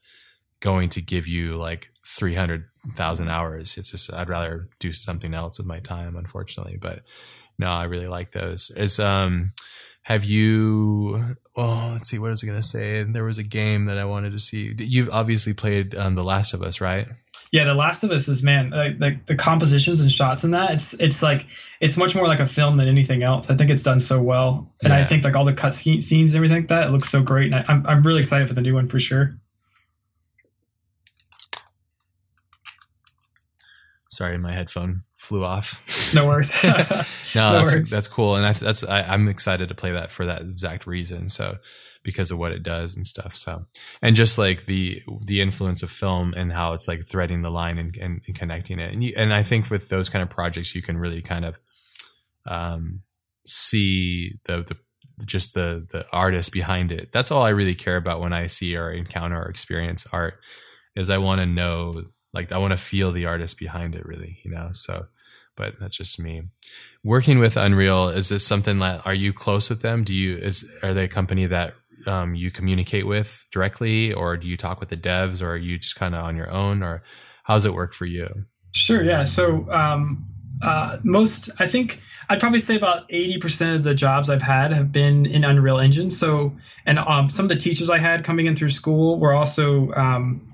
going to give you like 300,000 hours. It's just, I'd rather do something else with my time, unfortunately. But no, I really like those. Is, um, have you, oh, let's see, what was I going to say? There was a game that I wanted to see. You've obviously played um, The Last of Us, right? Yeah, The Last of Us is man, like, like the compositions and shots in that. It's it's like it's much more like a film than anything else. I think it's done so well, and yeah. I think like all the cut scenes and everything like that, it looks so great. And I, I'm I'm really excited for the new one for sure. Sorry, my headphone flew off. No worries. no, no, that's worries. that's cool, and I, that's I, am excited to play that for that exact reason. So because of what it does and stuff. So and just like the the influence of film and how it's like threading the line and, and, and connecting it, and you, and I think with those kind of projects, you can really kind of um, see the the just the the artist behind it. That's all I really care about when I see or encounter or experience art. Is I want to know like I want to feel the artist behind it really, you know. So, but that's just me. Working with Unreal, is this something that are you close with them? Do you is are they a company that um, you communicate with directly, or do you talk with the devs, or are you just kind of on your own, or how does it work for you? Sure, yeah. So um, uh, most, I think, I'd probably say about eighty percent of the jobs I've had have been in Unreal Engine. So, and um, some of the teachers I had coming in through school were also um,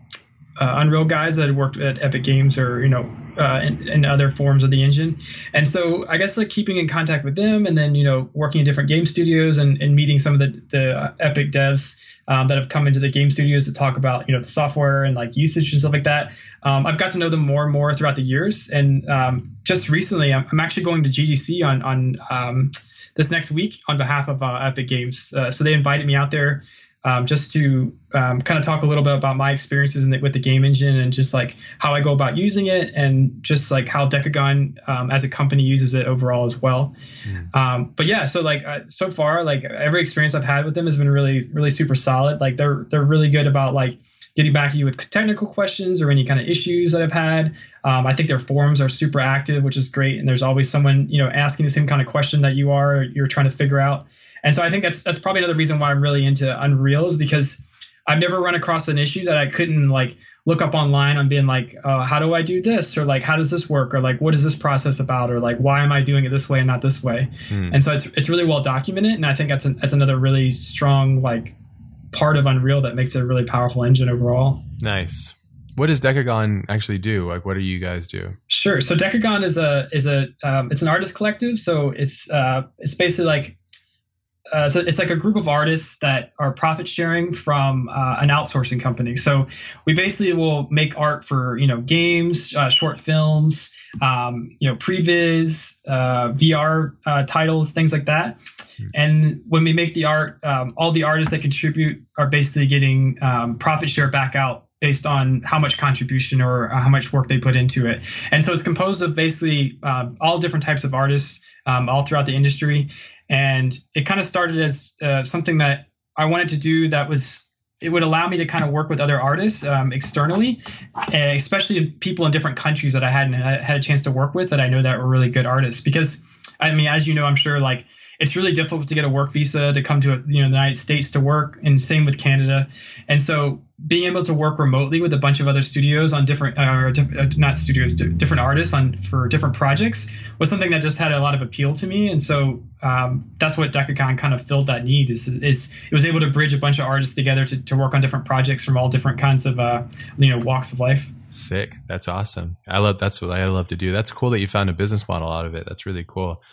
uh, Unreal guys that had worked at Epic Games or you know uh, in, in, other forms of the engine, and so I guess like keeping in contact with them, and then you know working in different game studios and, and meeting some of the the Epic devs um, that have come into the game studios to talk about you know the software and like usage and stuff like that. Um, I've got to know them more and more throughout the years, and um, just recently I'm, I'm, actually going to GDC on on um, this next week on behalf of uh, Epic Games. Uh, so they invited me out there um, just to um, kind of talk a little bit about my experiences the, with the game engine and just like how I go about using it and just like how Dekogon um, as a company uses it overall as well. Mm. but yeah, so like uh, so far, like every experience I've had with them has been really, really super solid. Like they're they're really good about like getting back to you with technical questions or any kind of issues that I've had. Um, I think their forums are super active, which is great, and there's always someone you know asking the same kind of question that you are you're trying to figure out. And so I think that's that's probably another reason why I'm really into Unreal is because I've never run across an issue that I couldn't like look up online on being like, uh, how do I do this? Or like, how does this work? Or like, what is this process about? Or like, why am I doing it this way and not this way? Mm. And so it's, it's really well documented. And I think that's, an, that's another really strong, like part of Unreal that makes it a really powerful engine overall. Nice. What does Dekogon actually do? Like, what do you guys do? Sure. So Dekogon is a, is a, um, it's an artist collective. So it's, uh, it's basically like uh, so it's like a group of artists that are profit sharing from uh, an outsourcing company. So we basically will make art for you know games, uh, short films, um, you know previs, uh, VR uh, titles, things like that. Mm-hmm. And when we make the art, um, all the artists that contribute are basically getting um, profit share back out based on how much contribution or how much work they put into it. And so it's composed of basically all different types of artists um, all throughout the industry. And it kind of started as uh, something that I wanted to do that was it would allow me to kind of work with other artists um, externally, especially people in different countries that I hadn't had a chance to work with that I know that were really good artists. Because I mean, as you know, I'm sure like it's really difficult to get a work visa to come to you know the United States to work, and same with Canada. And so being able to work remotely with a bunch of other studios on different, uh, uh not studios, different artists on for different projects was something that just had a lot of appeal to me. And so um, that's what Dekogon kind of filled that need. Is, is it was able to bridge a bunch of artists together to, to work on different projects from all different kinds of uh, you know walks of life. Sick. That's awesome. I love that's what I love to do. That's cool that you found a business model out of it. That's really cool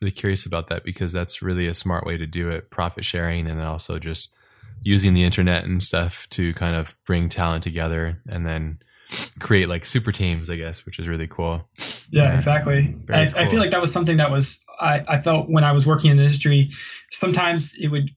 really curious about that because that's really a smart way to do it profit sharing and also just using the internet and stuff to kind of bring talent together and then create like super teams, I guess, which is really cool. Yeah, yeah. exactly. I, cool. I, feel like that was something that was I, I felt when I was working in the industry. Sometimes it would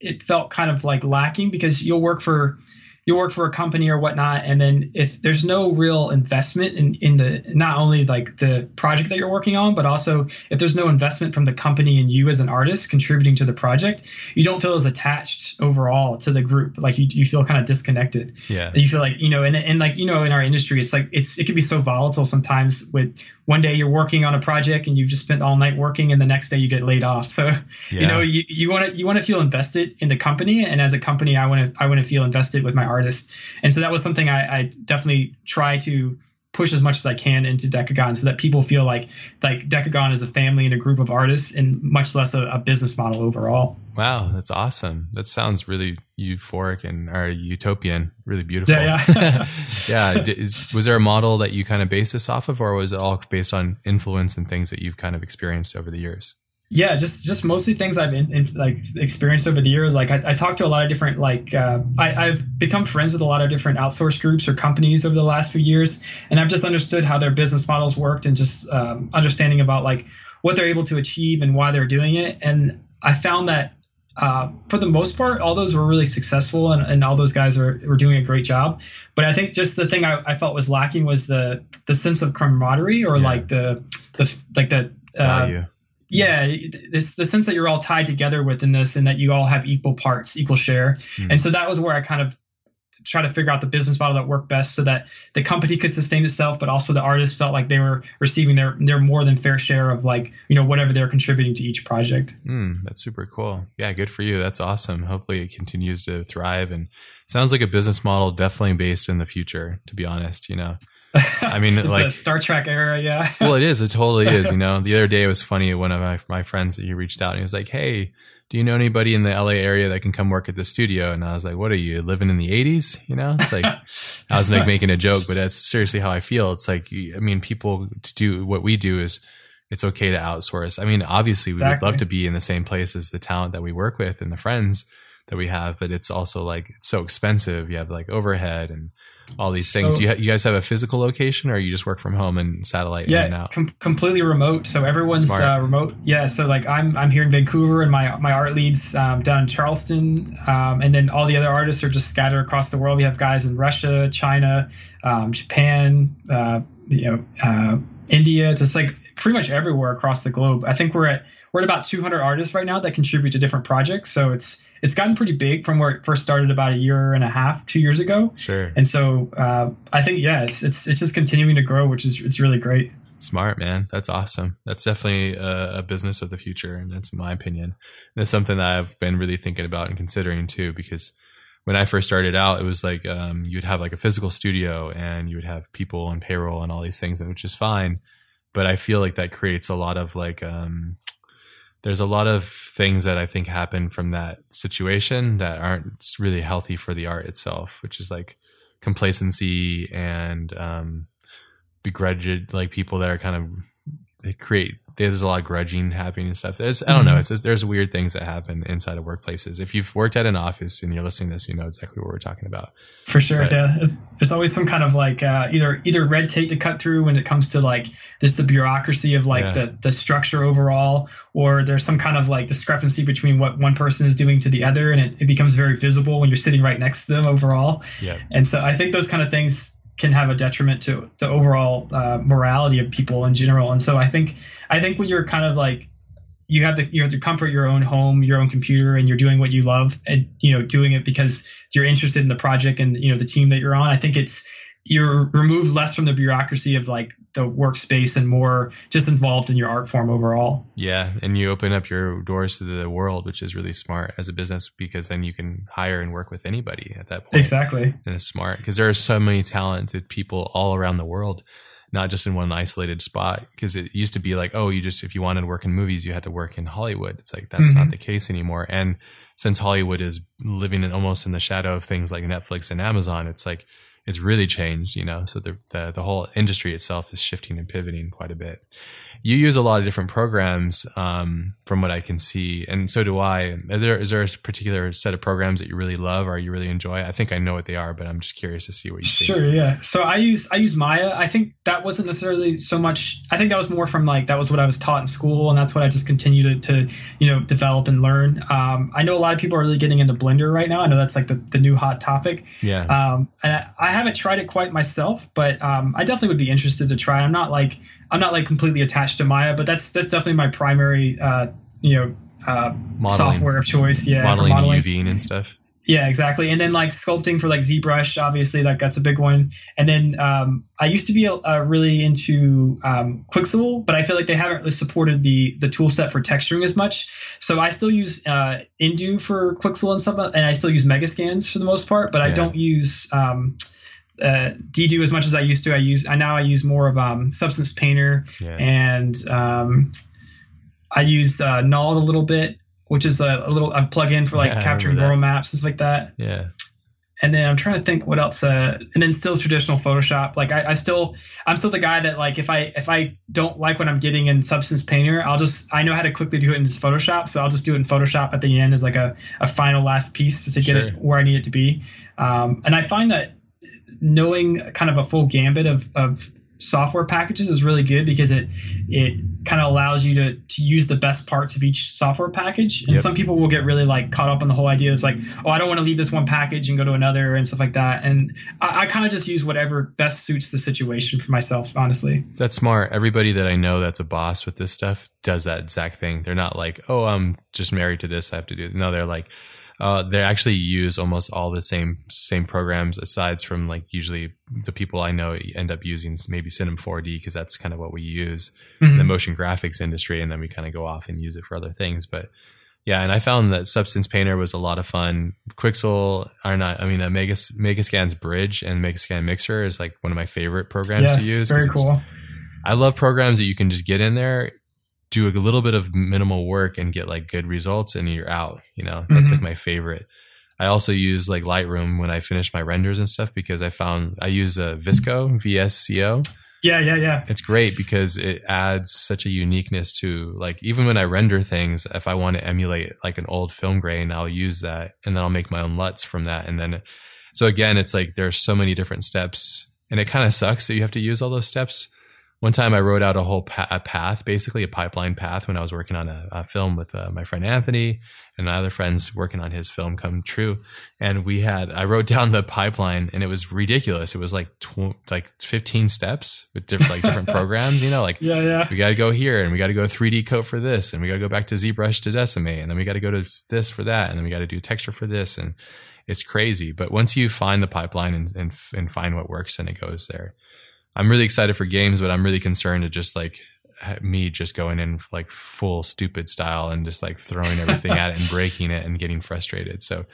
it felt kind of like lacking because you'll work for you work for a company or whatnot and then if there's no real investment in, in the not only like the project that you're working on but also if there's no investment from the company and you as an artist contributing to the project you don't feel as attached overall to the group. Like you, you feel kind of disconnected. Yeah. You feel like you know and, and like you know in our industry it's like it's it can be so volatile sometimes with one day you're working on a project and you've just spent all night working and the next day you get laid off. So yeah. you know you want to you want to feel invested in the company and as a company i want to i want to feel invested with my artist and so that was something I, I definitely try to push as much as I can into Dekogon so that people feel like like Dekogon is a family and a group of artists and much less a, a, business model overall. Wow, that's awesome. That sounds really euphoric and or utopian, really beautiful. Yeah, yeah. yeah. Is, was there a model that you kind of base this off of, or was it all based on influence and things that you've kind of experienced over the years? Yeah just just mostly things i've in, in, like experienced over the year like I, I talked to a lot of different like uh, I, i've become friends with a lot of different outsource groups or companies over the last few years and i've just understood how their business models worked and just um, understanding about like what they're able to achieve and why they're doing it and i found that uh, for the most part, all those were really successful, and, and all those guys are were doing a great job. But I think just the thing I, I felt was lacking was the the sense of camaraderie, or yeah. like the the like the uh, yeah this the sense that you're all tied together within this and that you all have equal parts equal share. Mm. and so that was where i kind of try to figure out the business model that worked best so that the company could sustain itself but also the artists felt like they were receiving their their more than fair share of like you know whatever they're contributing to each project. Mm, that's super cool. Yeah good for you. That's awesome. Hopefully it continues to thrive and sounds like a business model definitely based in the future to be honest you know I mean, it's like Star Trek era, yeah. well, it is. It totally is. You know, the other day it was funny. One of my my friends that he reached out and he was like, "Hey, do you know anybody in the LA area that can come work at the studio?" And I was like, "What are you living in the '80s?" You know, it's like I was like making a joke, but that's seriously how I feel. It's like, I mean, people to do what we do is it's okay to outsource. I mean, obviously, we exactly. would love to be in the same place as the talent that we work with and the friends that we have, but it's also like it's so expensive. You have like overhead and all these things. So, Do you, ha- you guys have a physical location, or you just work from home and satellite? Yeah, com- completely remote. So everyone's uh, remote. Yeah. So like I'm I'm here in Vancouver, and my my art leads um, down in Charleston, um, and then all the other artists are just scattered across the world. We have guys in Russia, China, um, Japan, uh, you know, uh, India, just like pretty much everywhere across the globe. I think we're at we're at about 200 artists right now that contribute to different projects. So it's it's gotten pretty big from where it first started about a year and a half, two years ago. Sure. And so uh, I think yeah, it's, it's it's just continuing to grow, which is it's really great. Smart man, that's awesome. That's definitely a, a business of the future, and that's my opinion. And it's something that I've been really thinking about and considering too, because when I first started out, it was like um, you'd have like a physical studio and you would have people on payroll and all these things, which is fine. But I feel like that creates a lot of like um, there's a lot of things that I think happen from that situation that aren't really healthy for the art itself, which is like complacency and um, begrudged, like people that are kind of they create there's a lot of grudging happening and stuff. There's, I don't know. Mm-hmm. It's just, there's weird things that happen inside of workplaces. If you've worked at an office and you're listening to this, you know exactly what we're talking about. For sure. But, yeah. There's, there's, always some kind of like, uh, either, either red tape to cut through when it comes to like just the bureaucracy of like yeah. the, the structure overall, or there's some kind of like discrepancy between what one person is doing to the other. And it, it becomes very visible when you're sitting right next to them overall. Yeah. And so I think those kind of things can have a detriment to the overall uh, morality of people in general. And so I think I think when you're kind of like you have the you have to comfort your own home, your own computer, and you're doing what you love, and you know doing it because you're interested in the project and you know the team that you're on. I think it's you're removed less from the bureaucracy of like the workspace and more just involved in your art form overall. Yeah, and you open up your doors to the world, which is really smart as a business because then you can hire and work with anybody at that point. Exactly, and it's smart because there are so many talented people all around the world not just in one isolated spot because it used to be like oh you just if you wanted to work in movies you had to work in hollywood it's like that's mm-hmm. not the case anymore and since hollywood is living in almost in the shadow of things like netflix and amazon it's like it's really changed, you know. So the, the the whole industry itself is shifting and pivoting quite a bit you use a lot of different programs um, from what I can see, and so do I. Is there is there a particular set of programs that you really love or you really enjoy? I think I know what they are, but I'm just curious to see what you sure, think. yeah. So I use I use Maya. I think that wasn't necessarily so much. I think that was more from like that was what I was taught in school, and that's what I just continue to, to you know develop and learn. Um, I know a lot of people are really getting into Blender right now. I know that's like the, the new hot topic. Yeah. Um, and I, I haven't tried it quite myself, but um, I definitely would be interested to try. I'm not like I'm not like completely attached to Maya, but that's that's definitely my primary uh, you know uh, software of choice. Yeah, modeling, modeling. UV and stuff. Yeah, exactly. And then like sculpting for like ZBrush, obviously like that's a big one. And then um, I used to be uh, really into um, Quixel, but I feel like they haven't really supported the the tool set for texturing as much. So I still use uh, NDO for Quixel and stuff, and I still use Megascans for the most part, but yeah. I don't use um, uh, DDO as much as I used to. I use I now I use more of um, Substance Painter yeah. and um, I use uh, Knald a little bit, which is a, a little a plug-in for like yeah, capturing world maps and stuff like that. Yeah. And then I'm trying to think what else. Uh, and then still traditional Photoshop. Like I, I still, I'm still the guy that like if I if I don't like what I'm getting in Substance Painter, I'll just I know how to quickly do it in Photoshop, so I'll just do it in Photoshop at the end as like a, a final last piece to get sure. it where I need it to be. Um, and I find that knowing kind of a full gambit of, of software packages is really good because it it kind of allows you to to use the best parts of each software package. And yep. some people will get really like caught up on the whole idea. It's like, oh, I don't want to leave this one package and go to another and stuff like that. And I, I kind of just use whatever best suits the situation for myself, honestly. That's smart. Everybody that I know that's a boss with this stuff does that exact thing. They're not like, oh, I'm just married to this. I have to do. It. No, they're like uh, they actually use almost all the same same programs, aside from like usually the people I know end up using maybe Cinema 4D because that's kind of what we use mm-hmm. in the mm-hmm. motion graphics industry, and then we kind of go off and use it for other things. But yeah, and I found that Substance Painter was a lot of fun. Quixel are not, I mean, uh, Megas, Megascan's Bridge and Megascan Mixer is like one of my favorite programs yes, to use. Very cool. I love programs that you can just get in there do a little bit of minimal work and get like good results and you're out you know? That's mm-hmm. like my favorite. I also use like lightroom when i finish my renders and stuff because i found i use a visco vsco yeah yeah yeah. It's great because it adds such a uniqueness to like even when i render things if i want to emulate like an old film grain i'll use that and then i'll make my own luts from that and then so again it's like there's so many different steps and it kind of sucks that you have to use all those steps one time I wrote out a whole pa- a path, basically a pipeline path, when I was working on a, a film with uh, my friend Anthony and my other friends working on his film Come True. And we had I wrote down the pipeline, and it was ridiculous. It was like tw- like fifteen steps with different like different programs. You know, like yeah, yeah. We got to go here, and we got to go 3D coat for this, and we got to go back to ZBrush to Decimate, and then we got to go to this for that, and then we got to do texture for this, and it's crazy. But once you find the pipeline and, and, and find what works, and it goes there. I'm really excited for games, but I'm really concerned to just like me just going in like full stupid style and just like throwing everything at it and breaking it and getting frustrated. So,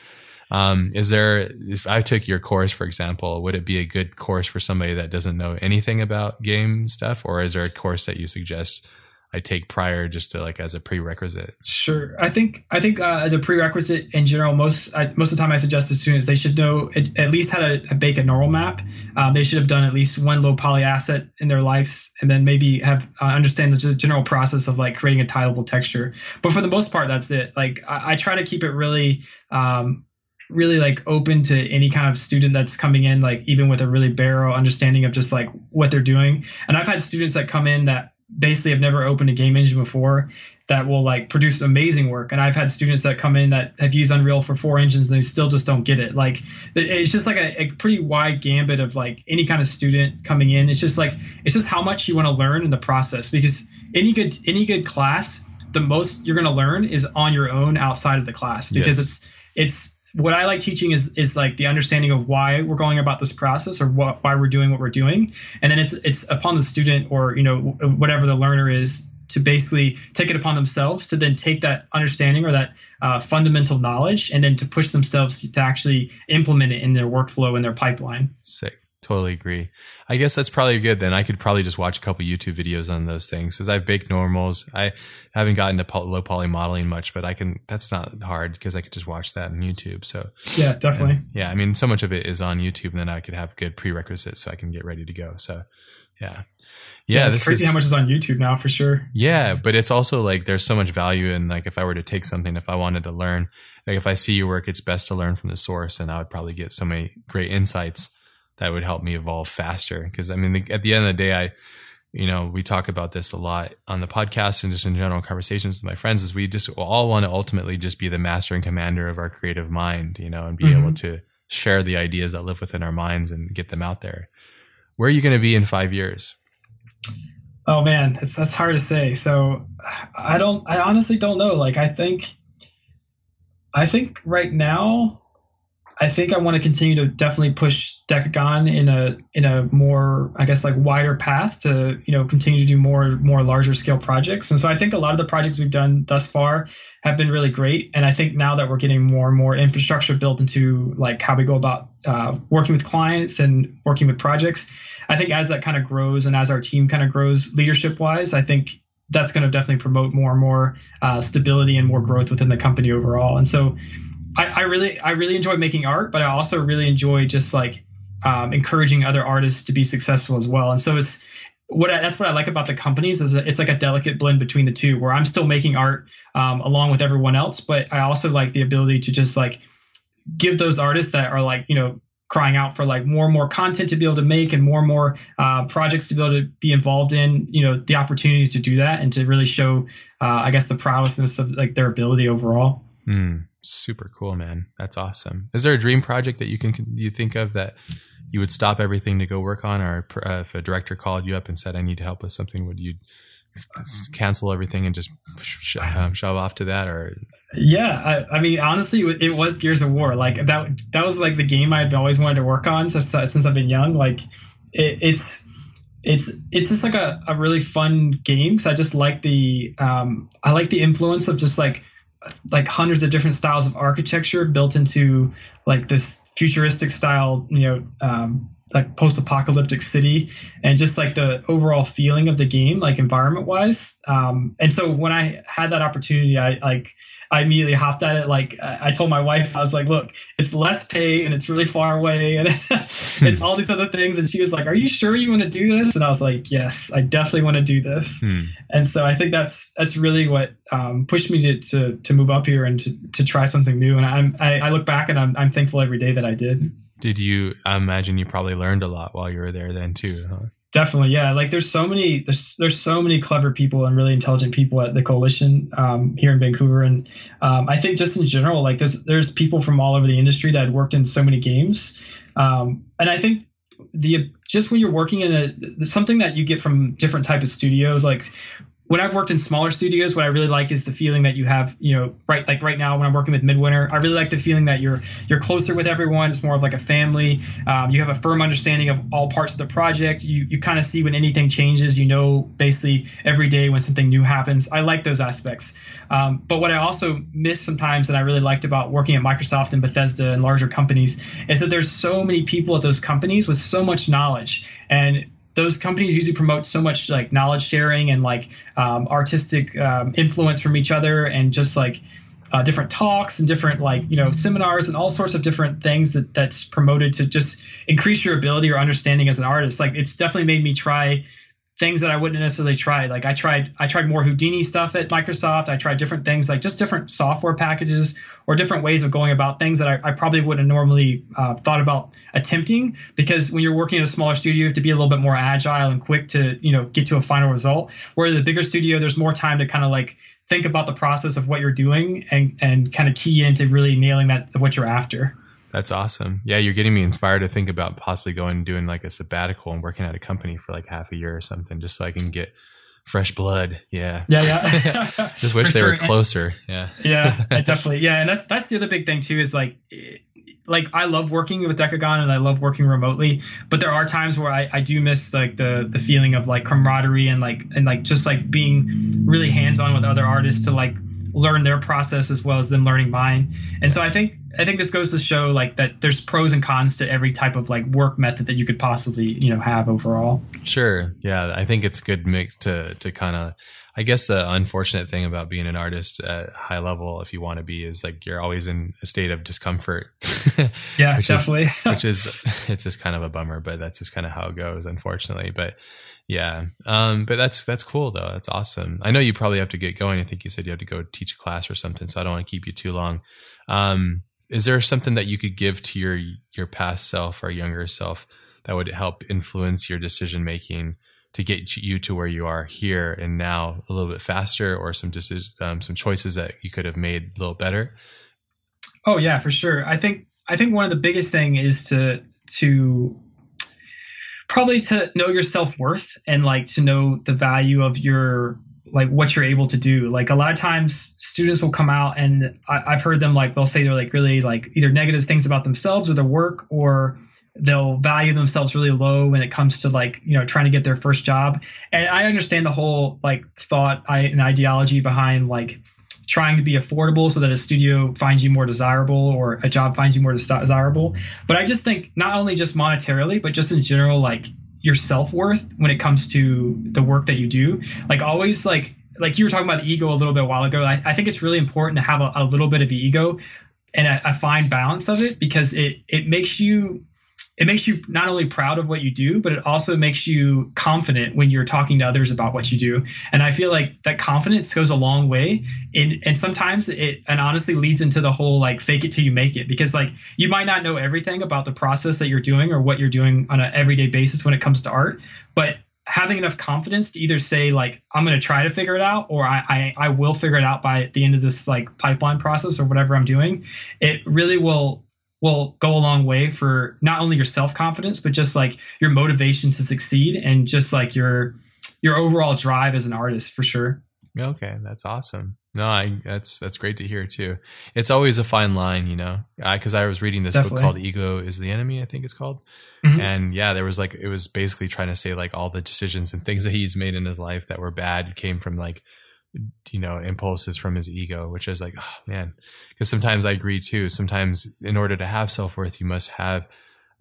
um, is there, if I took your course, for example, would it be a good course for somebody that doesn't know anything about game stuff? Or is there a course that you suggest I take prior just to like as a prerequisite? Sure. I think I think uh, as a prerequisite in general, most I, most of the time I suggest to students they should know at, at least how to bake a normal map. Um, they should have done at least one low poly asset in their lives, and then maybe have uh, understand the general process of like creating a tileable texture. But for the most part, that's it. Like I, I try to keep it really. Um, really like open to any kind of student that's coming in like even with a really barrow understanding of just like what they're doing and i've had students that come in that basically have never opened a game engine before that will like produce amazing work. And I've had students that come in that have used Unreal for four engines and they still just don't get it. Like it's just like a, a, pretty wide gambit of like any kind of student coming in. It's just like it's just how much you want to learn in the process because any good any good class, the most you're going to learn is on your own outside of the class because yes. it's it's what I like teaching is is like the understanding of why we're going about this process or what, why we're doing what we're doing, and then it's it's upon the student or you know whatever the learner is to basically take it upon themselves to then take that understanding or that uh, fundamental knowledge and then to push themselves to, to actually implement it in their workflow in their pipeline. Sick. Totally agree. I guess that's probably good. Then I could probably just watch a couple YouTube videos on those things because I've baked normals. I haven't gotten to low poly modeling much, but I can. That's not hard because I could just watch that on YouTube. So yeah, definitely. And, yeah, I mean, so much of it is on YouTube, and then I could have good prerequisites so I can get ready to go. So yeah, yeah, yeah it's crazy is, how much is on YouTube now for sure. Yeah, but it's also like there's so much value in like if I were to take something, if I wanted to learn, like if I see your work, it's best to learn from the source, and I would probably get so many great insights that would help me evolve faster. Because I mean, the, at the end of the day, I, you know, we talk about this a lot on the podcast and just in general conversations with my friends. Is we just all want to ultimately just be the master and commander of our creative mind, you know, and be mm-hmm. able to share the ideas that live within our minds and get them out there. Where are you going to be in five years? Oh man, it's that's hard to say. So I don't. I honestly don't know. Like I think. I think right now I think I want to continue to definitely push Dekogon in a in a more I guess like wider path to you know continue to do more more larger scale projects. And so I think a lot of the projects we've done thus far have been really great. And I think now that we're getting more and more infrastructure built into like how we go about uh, working with clients and working with projects, I think as that kind of grows and as our team kind of grows leadership wise, I think that's going to definitely promote more and more uh, stability and more growth within the company overall. And so I, I really I really enjoy making art, but I also really enjoy just like um, encouraging other artists to be successful as well. And so it's what I, that's what I like about the companies is it's like a delicate blend between the two, where I'm still making art um, along with everyone else, but I also like the ability to just like give those artists that are like you know crying out for like more and more content to be able to make and more and more uh, projects to be able to be involved in you know the opportunity to do that and to really show uh, i guess the prowessness of like their ability overall mm. Super cool, man. That's awesome. Is there a dream project that you can you think of that you would stop everything to go work on, or uh, if a director called you up and said, "I need to help with something," would you cancel everything and just um, shove off to that, or? Yeah, I, I, mean, honestly, it was Gears of War. Like that, that was like the game I'd always wanted to work on since, since I've been young. Like it, it's it's it's just like a, a really fun game because I just like the um, I like the influence of just like like hundreds of different styles of architecture built into like this futuristic style, you know, um, like post-apocalyptic city, and just like the overall feeling of the game, like environment-wise. Um, and so when I had that opportunity, I like I immediately hopped at it. Like I told my wife, I was like, "Look, it's less pay and it's really far away, and it's all these other things." And she was like, "Are you sure you want to do this?" And I was like, "Yes, I definitely want to do this." Hmm. And so I think that's that's really what um, pushed me to, to to move up here and to to try something new. And I'm I, I look back and I'm I'm thankful every day that I did did you I imagine you probably learned a lot while you were there then too huh? definitely yeah. Like there's so many there's there's so many clever people and really intelligent people at the coalition um, here in vancouver. And um, i think just in general like there's there's people from all over the industry that worked in so many games. Um, and i think the just when you're working in a something that you get from different type of studios like when I've worked in smaller studios, what I really like is the feeling that you have, you know, right like right now when I'm working with Midwinter, I really like the feeling that you're you're closer with everyone. It's more of like a family. Um, you have a firm understanding of all parts of the project. You you kind of see when anything changes. You know, basically every day when something new happens. I like those aspects. Um, but what I also miss sometimes that I really liked about working at Microsoft and Bethesda and larger companies is that there's so many people at those companies with so much knowledge and those companies usually promote so much like knowledge sharing and like um, artistic um, influence from each other and just like uh, different talks and different like you know seminars and all sorts of different things that that's promoted to just increase your ability or understanding as an artist. Like it's definitely made me try things that I wouldn't necessarily try. Like I tried, I tried more Houdini stuff at Microsoft. I tried different things, like just different software packages or different ways of going about things that I, I probably wouldn't normally uh, thought about attempting. Because when you're working in a smaller studio, you have to be a little bit more agile and quick to, you know, get to a final result. Where the bigger studio, there's more time to kind of like think about the process of what you're doing and and kind of key into really nailing that what you're after. That's awesome. Yeah, you're getting me inspired to think about possibly going and doing like a sabbatical and working at a company for like half a year or something, just so I can get fresh blood. Yeah. Yeah, yeah. just wish they sure. were closer. yeah. yeah, definitely. Yeah, and that's that's the other big thing too is like like I love working with Dekogon and I love working remotely, but there are times where I, I do miss like the the feeling of like camaraderie and like and like just like being really hands on with other artists to like learn their process as well as them learning mine. And so I think I think this goes to show like that there's pros and cons to every type of like work method that you could possibly you know have overall. Sure. Yeah, I think it's a good mix to to kind of. I guess the unfortunate thing about being an artist at high level, if you want to be, is like you're always in a state of discomfort. yeah, which definitely. Is, which is it's just kind of a bummer, but that's just kind of how it goes, unfortunately. But yeah, um, but that's that's cool though. That's awesome. I know you probably have to get going. I think you said you have to go teach a class or something, so I don't want to keep you too long. Um, is there something that you could give to your your past self or younger self that would help influence your decision making to get you to where you are here and now a little bit faster, or some decisions, um, some choices that you could have made a little better? Oh yeah, for sure. I think I think one of the biggest thing is to to probably to know your self worth and like to know the value of your like what you're able to do. Like a lot of times students will come out and I, have heard them like they'll say they're like really like either negative things about themselves or their work or they'll value themselves really low when it comes to like you know trying to get their first job and i understand the whole like thought and ideology behind like trying to be affordable so that a studio finds you more desirable or a job finds you more desirable. But i just think not only just monetarily but just in general like your self-worth when it comes to the work that you do. Like always like like you were talking about the ego a little bit while ago. I, I think it's really important to have a, a little bit of ego and a, a fine balance of it because it it makes you it makes you not only proud of what you do, but it also makes you confident when you're talking to others about what you do. And I feel like that confidence goes a long way. In, and sometimes it, and honestly leads into the whole like fake it till you make it because like you might not know everything about the process that you're doing or what you're doing on an everyday basis when it comes to art, but having enough confidence to either say like I'm going to try to figure it out or I, I, I will figure it out by the end of this like pipeline process or whatever I'm doing, it really will will go a long way for not only your self confidence, but just like your motivation to succeed and just like your your overall drive as an artist for sure. Okay, that's awesome. No, I, that's that's great to hear too. It's always a fine line, you know, because I, I, was reading this Definitely. book called "Ego Is the Enemy," I think it's called, mm-hmm. and yeah, there was like it was basically trying to say like all the decisions and things that he's made in his life that were bad came from like you know impulses from his ego which is like oh man. Because sometimes i agree too. Sometimes in order to have self-worth you must have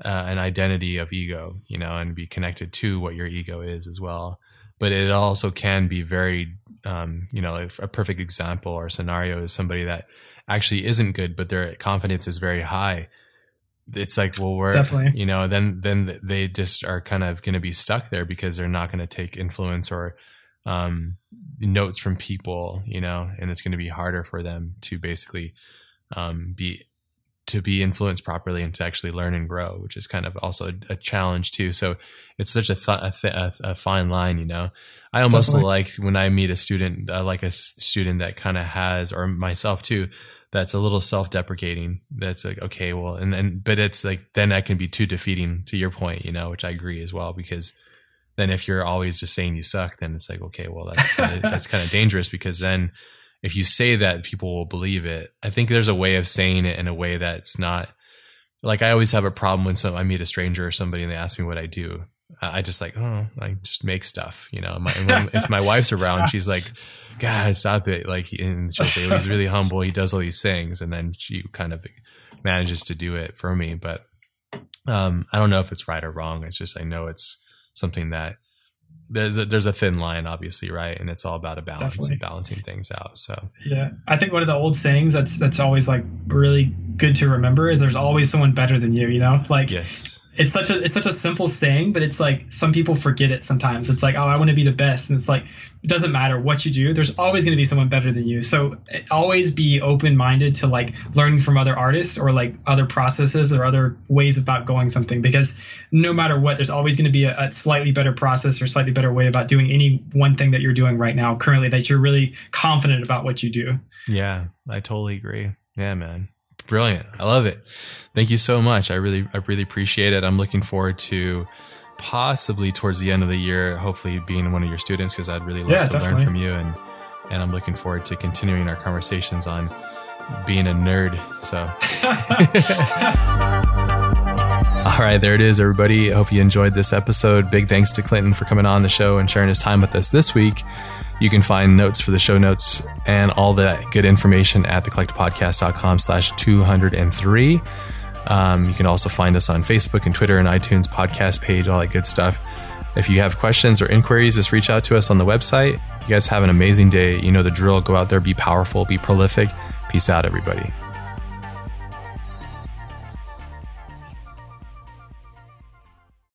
uh, an identity of ego you know and be connected to what your ego is as well. But it also can be very um, you know a perfect example or scenario is somebody that actually isn't good but their confidence is very high. It's like well we're Definitely. you know then then they just are kind of going to be stuck there because they're not going to take influence or um, notes from people, you know, and it's going to be harder for them to basically um, be to be influenced properly and to actually learn and grow, which is kind of also a, a challenge too. So it's such a, th- a, th- a, fine line, you know. I almost Definitely. like when I meet a student, uh, like a student that kind of has, or myself too, that's a little self-deprecating. That's like, okay, well, and then, but it's like, then that can be too defeating to your point, you know, which I agree as well, because then if you're always just saying you suck, then it's like, okay, well, that's kinda, that's kind of dangerous because then if you say that, people will believe it. I think there's a way of saying it in a way that's not like I always have a problem when some I meet a stranger or somebody and they ask me what I do. I just like, oh, I just make stuff, you know. My, if my wife's around, she's like, God, stop it! Like, and she'll say, oh, he's really humble. He does all these things, and then she kind of manages to do it for me. But um, I don't know if it's right or wrong. It's just I know it's something that there's a, there's a thin line, obviously, right? And it's all about a balance Definitely. and balancing things out. So yeah, I think one of the old sayings that's that's always like really good to remember is there's always someone better than you. You know, like yes, it's such a it's such a simple saying, but it's like some people forget it sometimes. It's like, oh, I want to be the best, and it's like it doesn't matter what you do. There's always going to be someone better than you. So always be open minded to like learning from other artists or like other processes or other ways about going something. Because no matter what, there's always going to be a, a slightly better process or slightly better way about doing any one thing that you're doing right now currently that you're really confident about what you do. Yeah, I totally agree. Yeah, man brilliant. I love it. Thank you so much. I really, I really appreciate it. I'm looking forward to possibly towards the end of the year, hopefully being one of your students because I'd really love yeah, to definitely. learn from you and and I'm looking forward to continuing our conversations on being a nerd. So. All right, there it is, everybody. I hope you enjoyed this episode. Big thanks to Clinton for coming on the show and sharing his time with us this week. You can find notes for the show notes and all that good information at thecollectivepodcast.com slash 203. Um, you can also find us on Facebook and Twitter and iTunes podcast page, all that good stuff. If you have questions or inquiries, just reach out to us on the website. You guys have an amazing day. You know the drill. Go out there, be powerful, be prolific. Peace out, everybody.